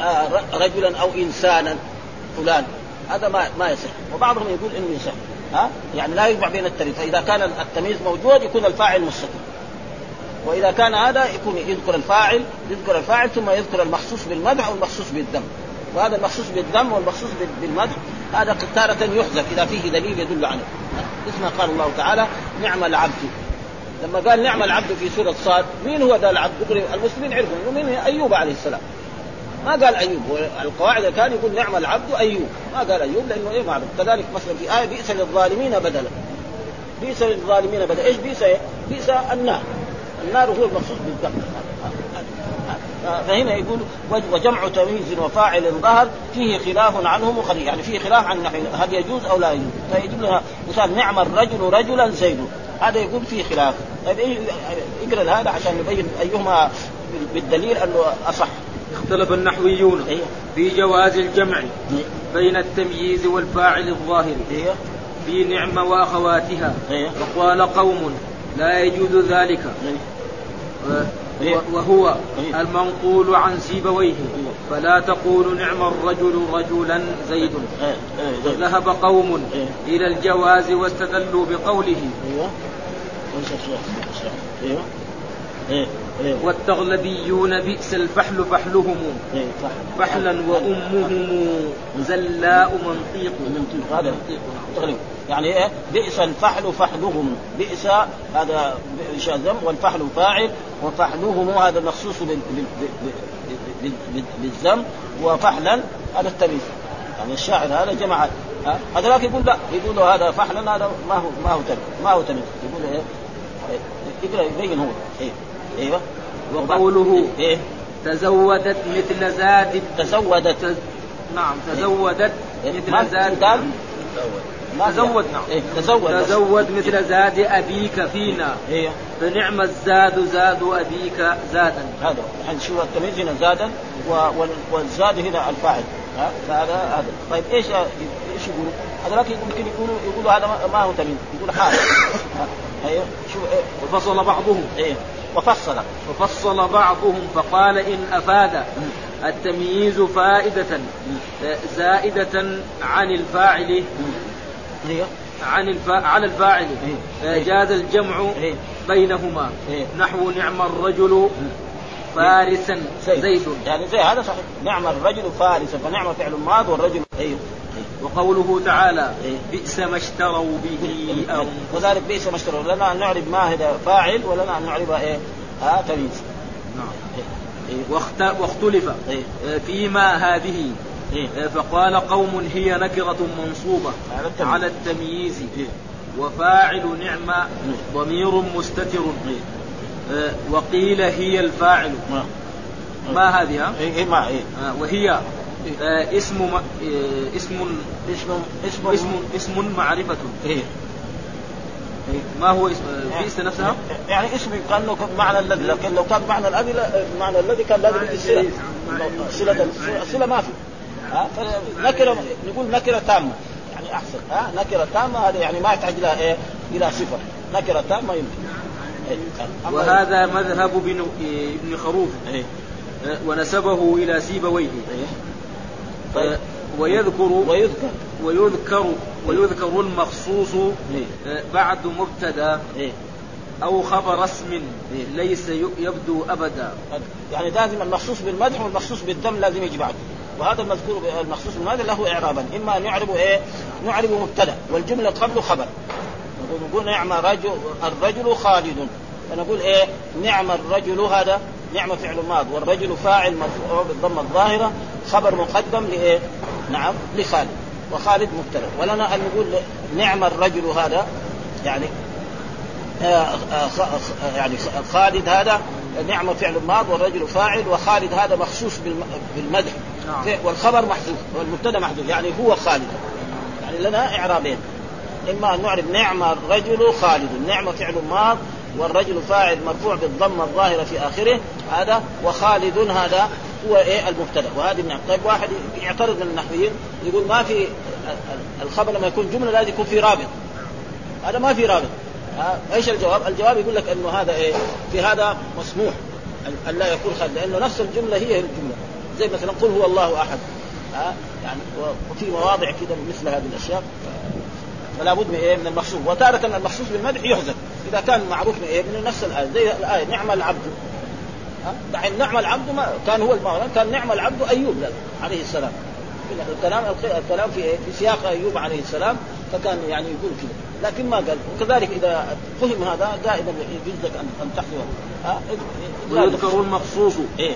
Speaker 2: آه رجلا أو انسانا فلان. هذا ما ما يصح. وبعضهم يقول إنه يصح. ها؟ يعني لا يجمع بين التمييز فإذا كان التمييز موجود يكون الفاعل مستتر وإذا كان هذا يكون يذكر الفاعل يذكر الفاعل ثم يذكر المخصوص بالمدح والمخصوص بالذم وهذا المخصوص بالذم والمخصوص بالمدح هذا تارة يحذف إذا فيه دليل يدل عليه. اسمه قال الله تعالى نعم العبد لما قال نعم العبد في سورة صاد مين هو ذا العبد؟ المسلمين عرفوا انه من أيوب عليه السلام. ما قال أيوب القواعد كان يقول نعم العبد أيوب. ما قال أيوب لأنه إيه معروف كذلك مثلا في آية بئس للظالمين بدلا. بئس للظالمين بدلا. إيش بئس؟ إيه؟ بئس النار. النار هو المخصوص بالذنب فهنا يقول وجمع تمييز وفاعل ظهر فيه خلاف عنه مخرج يعني فيه خلاف عن هل يجوز أو لا يجوز. فيجيب لها مثال نعم الرجل رجلا زيد. هذا يقول فيه خلاف طيب اقرا هذا عشان نبين أيهما بالدليل أنه أصح
Speaker 3: اختلف النحويون
Speaker 2: أيوه.
Speaker 3: في جواز الجمع أيوه. بين التمييز والفاعل الظاهر. في نعمة وأخواتها. وقال قوم لا يجوز ذلك. وهو. المنقول عن سيبويه. فلا تقول نعم الرجل رجلا زيد ذهب قوم إلى الجواز واستدلوا بقوله.
Speaker 2: أيوه.
Speaker 3: إيه، إيه. والتغلبيون بئس الفحل فحلهم إيه، فحلا وأمهم زلاء منطيق
Speaker 2: منطيق. هذا يعني إيه؟ بئس الفحل فحلهم. بئس هذا شاذم والفحل فاعل وفحلهم هذا مخصوص بالذم وفحلا هذا التمييز. يعني الشاعر هذا جمع هذا لكن يقول لا. يقول هذا فحلا هذا ما هو ما هو تمييز. ما هو تمييز. يقول إيه؟ يقرا يبين هو. إيه. أيوه.
Speaker 3: وقوله إيه؟ تزودت مثل زاد
Speaker 2: تزودت.
Speaker 3: نعم تزودت
Speaker 2: إيه؟ مثل زاد قال
Speaker 3: تزود نعم.
Speaker 2: إيه؟ تزود
Speaker 3: تزود مثل زاد أبيك فينا.
Speaker 2: إيه؟
Speaker 3: فنعم الزاد زاد أبيك زادا.
Speaker 2: هذا. الحين شو التمييز هنا؟ زادا والزاد هنا الفاعل. ها؟ فهذا هذا. طيب إيش إيش يقولوا؟ هذا يمكن يقولوا يقولوا هذا ما هو تمييز. يقول حال (laughs) أيوه شو
Speaker 3: إيه؟ وفصل بعضهم
Speaker 2: إيه؟ وفصل.
Speaker 3: وفصل بعضهم فقال إن أفاد التمييز فائدة زائدة عن الفاعل عن الفا... على الفاعل.
Speaker 2: إيه.
Speaker 3: جاز الجمع
Speaker 2: إيه.
Speaker 3: بينهما.
Speaker 2: إيه.
Speaker 3: نحو نعم الرجل فارسا. زيد.
Speaker 2: يعني زي هذا صحيح. نعم الرجل فارسا فنعم فعل ماض والرجل أيوه
Speaker 3: وقوله تعالى
Speaker 2: إيه.
Speaker 3: بئس ما اشتروا به أنفسهم
Speaker 2: وذلك بئس ما اشتروا لنا أن نعرب ما هذا فاعل ولنا أن نعرب إيه ها تمييز
Speaker 3: نعم
Speaker 2: إيه. إيه.
Speaker 3: واخت- واختلف
Speaker 2: إيه.
Speaker 3: آه، فيما هذه
Speaker 2: إيه.
Speaker 3: آه، فقال قوم هي نكرة منصوبة
Speaker 2: على التمييز.
Speaker 3: على التمييز
Speaker 2: إيه.
Speaker 3: وفاعل نعمة ضمير مستتر
Speaker 2: إيه.
Speaker 3: آه، وقيل هي الفاعل
Speaker 2: ما
Speaker 3: ما هذه ها؟
Speaker 2: إيه ما
Speaker 3: آه، وهي آه، اسم م- آه، اسم
Speaker 2: اسم اسم
Speaker 3: اسم اسم معرفة.
Speaker 2: إيه. إيه.
Speaker 3: ما هو اسم آه، بئس نفسها؟
Speaker 2: يعني اسم كأنه معنى الذي لكن لو كان معنى الذي معنى الذي كان لازم يجي الصله صله الصله ما في. ها؟ فنكره نقول نكرة تامة. يعني أحسن. ها؟ نكرة تامة هذه يعني ما يحتاج إلى إيه؟ إلى صفة. نكرة تامة يمكن. إيه. أما-
Speaker 3: وهذا مذهب بن آه، ابن خروف.
Speaker 2: إيه.
Speaker 3: آه، ونسبه إلى سيبويه.
Speaker 2: إيه.
Speaker 3: آه،
Speaker 2: طيب.
Speaker 3: ويذكر
Speaker 2: ويذكر
Speaker 3: ويذكر ويذكر المخصوص
Speaker 2: إيه.
Speaker 3: بعد مبتدا
Speaker 2: إيه.
Speaker 3: أو خبر اسم ليس يبدو أبدا
Speaker 2: يعني لازم المخصوص بالمدح والمخصوص بالذم لازم يجي بعده وهذا المذكور المخصوص بالمدح له اعرابا إما أن يعرب إيه؟ نعرب مبتدا والجملة قبله خبر نقول نعم رجل الرجل خالد فنقول إيه؟ نعم الرجل هذا نعم فعل ماض. والرجل فاعل مرفوع بالضمة الظاهرة خبر مقدم لإيه؟ نعم لخالد. وخالد مبتدا ولنا أن نقول نعم الرجل هذا يعني آه، آه، يعني خالد هذا نعمة فعل ماض والرجل فاعل وخالد هذا مخصوص بالم- بالمدح.
Speaker 3: نعم.
Speaker 2: والخبر محذوف والمبتدأ محذوف يعني هو خالد. يعني لنا إعرابين. إما أن نعرب نعم الرجل خالد نعمة فعل ماض والرجل فاعل مرفوع بالضمة الظاهرة في آخره هذا وخالد هذا هو إيه؟ المبتدأ. وهذه النعم طيب واحد يعترض من النحويين يقول ما في الخبر لما يكون جملة لازم يكون في رابط. هذا ما في رابط. إيش الجواب؟ الجواب يقول لك إنه هذا إيه؟ في هذا مسموح ان لا يكون خالد لأنه نفس الجملة هي الجملة. زي مثلا قل هو الله أحد. ها؟ يعني وفي مواضع كده مثل هذه الأشياء. فلا بد من إيه؟ من المخصوص. وتارة المخصوص بالمدح يحذف. إذا كان معروف من إيه؟ من نفس الآية زي الآية نعم العبد ها؟ دحين نعم العبد ما كان هو المعنى كان نعم العبد أيوب عليه السلام الكلام الكلام في إيه؟ في سياق أيوب عليه السلام فكان يعني يقول كذا لكن ما قال وكذلك إذا فهم هذا دائما يجوز لك أن ان ها؟
Speaker 3: ويذكر المخصوص
Speaker 2: إيه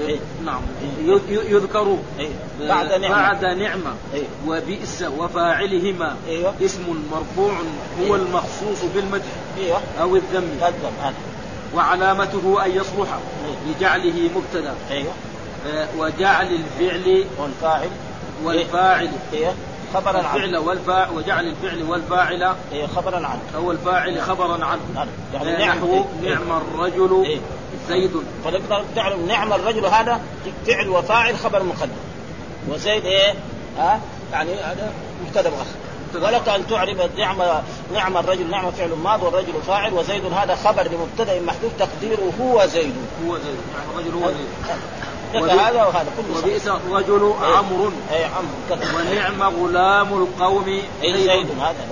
Speaker 2: إيه.
Speaker 3: نعم ي- ي- يذكر
Speaker 2: إيه.
Speaker 3: آه،
Speaker 2: بعد نعمة.
Speaker 3: بعد نعمة
Speaker 2: إيه.
Speaker 3: وبئس وفاعلهما
Speaker 2: أيوة.
Speaker 3: اسم مرفوع هو
Speaker 2: إيه.
Speaker 3: المخصوص بالمدح
Speaker 2: إيوه
Speaker 3: أو الذم
Speaker 2: تقدم هذا
Speaker 3: وعلامته أن يصلح
Speaker 2: إيه.
Speaker 3: لجعله مبتدا
Speaker 2: إيوه
Speaker 3: آه، وجعل الفعل
Speaker 2: والفاعل
Speaker 3: والفاعل
Speaker 2: أيوه خبرا عنه
Speaker 3: الفعل والفاعل وجعل الفعل والفاعل
Speaker 2: إيه خبرا عنه
Speaker 3: أو الفاعل خبرا عنه
Speaker 2: نعم. يعني
Speaker 3: آه،
Speaker 2: نعم.
Speaker 3: نحو
Speaker 2: إيه.
Speaker 3: نعم الرجل
Speaker 2: إيه.
Speaker 3: زيد.
Speaker 2: فنقدر تعلم نعم الرجل هذا فعل وفاعل خبر مقدم. وزيد إيه؟ ها؟ يعني هذا مبتدا مؤخر. ولك ان تعرب نعم نعم الرجل نعم فعل ماض والرجل فاعل وزيد هذا خبر لمبتدأ محذوف تقديره هو زيد.
Speaker 3: هو زيد. نعم الرجل هو زيد.
Speaker 2: هذا وهذا كله صحيح.
Speaker 3: وبئس الرجل عمرو
Speaker 2: اي عمرو
Speaker 3: ونعم غلام القوم
Speaker 2: اي
Speaker 3: زيد
Speaker 2: هذا.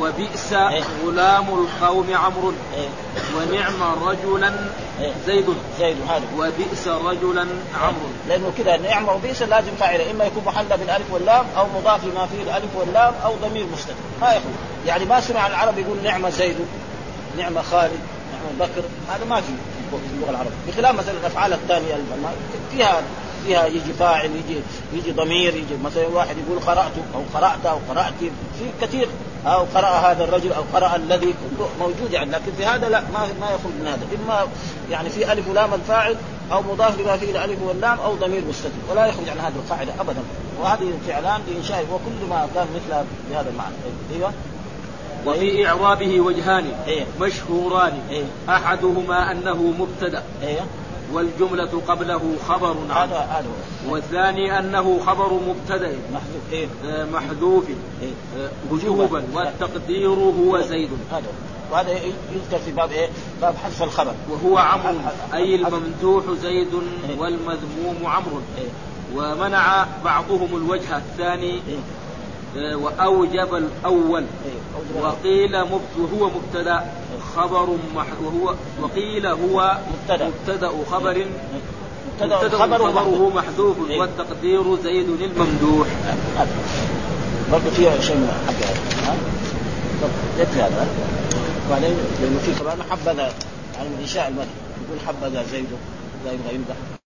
Speaker 3: وبئس
Speaker 2: إيه.
Speaker 3: غلام القوم عمرو
Speaker 2: إيه.
Speaker 3: ونعم رجلا
Speaker 2: إيه.
Speaker 3: زيد.
Speaker 2: زيد هذا.
Speaker 3: وبئس رجلا عمرو
Speaker 2: لأنه كذا نعمه وبئس لازم فاعله إما يكون محلى بالألف واللام أو مضاف لما فيه الألف واللام أو ضمير مستتر. ما يخلو. يعني ما سمع العرب يقول نعمه زيد نعمه خالد نعمه بكر هذا ما في في اللغة العربية بخلاف مثلا الأفعال الثانية فيها فيها يجي فاعل يجي يجي ضمير يجي مثلا واحد يقول قرأت أو قرأت أو قرأت في كثير أو قرا هذا الرجل أو قرأ الذي كله موجود يعني لكن في هذا لا ما ما يخرج من هذا إما يعني في ألف ولام الفاعل أو مضاف لما فيه الالف واللام أو ضمير مستتر ولا يخرج عن هذه القاعدة ابدا. وهذه فعلان لانشاء وكل ما كان مثلها بهذا المعنى. أيوه.
Speaker 3: وفي إعرابه وجهان
Speaker 2: إيه.
Speaker 3: مشهوران.
Speaker 2: إيه.
Speaker 3: أحدهما أنه مبتدأ.
Speaker 2: أيوه
Speaker 3: والجملة قبله خبر عنه
Speaker 2: هذا
Speaker 3: والثاني أنه خبر مبتدأ.
Speaker 2: محذوف.
Speaker 3: آه، محذوف.
Speaker 2: إيه.
Speaker 3: آه، وجوبا. والتقدير هو زيد.
Speaker 2: هذا. وهذا يذكر في باب إيه؟ باب حذف الخبر.
Speaker 3: وهو عمرو.
Speaker 2: حذف-
Speaker 3: الممدوح زيد
Speaker 2: إيه.
Speaker 3: والمذموم عمرو.
Speaker 2: إيه.
Speaker 3: ومنع بعضهم الوجه الثاني.
Speaker 2: إيه.
Speaker 3: وأوجب الأول.
Speaker 2: إيه،
Speaker 3: وقيل مبت هو مبتدأ. خبر مح وهو وقيل هو
Speaker 2: مبتدأ.
Speaker 3: مبتدأ خبر.
Speaker 2: مبتدا
Speaker 3: مبتدأ
Speaker 2: خبره
Speaker 3: خبره محذوف.
Speaker 2: إيه.
Speaker 3: والتقدير زيد الممدوح.
Speaker 2: برضه فيها شيء من حق هذا ها؟ طب هذا. وبعدين لأنه في كمان حبذا من انشاء المدح يقول حبذا زيد لا يبغى يمدح.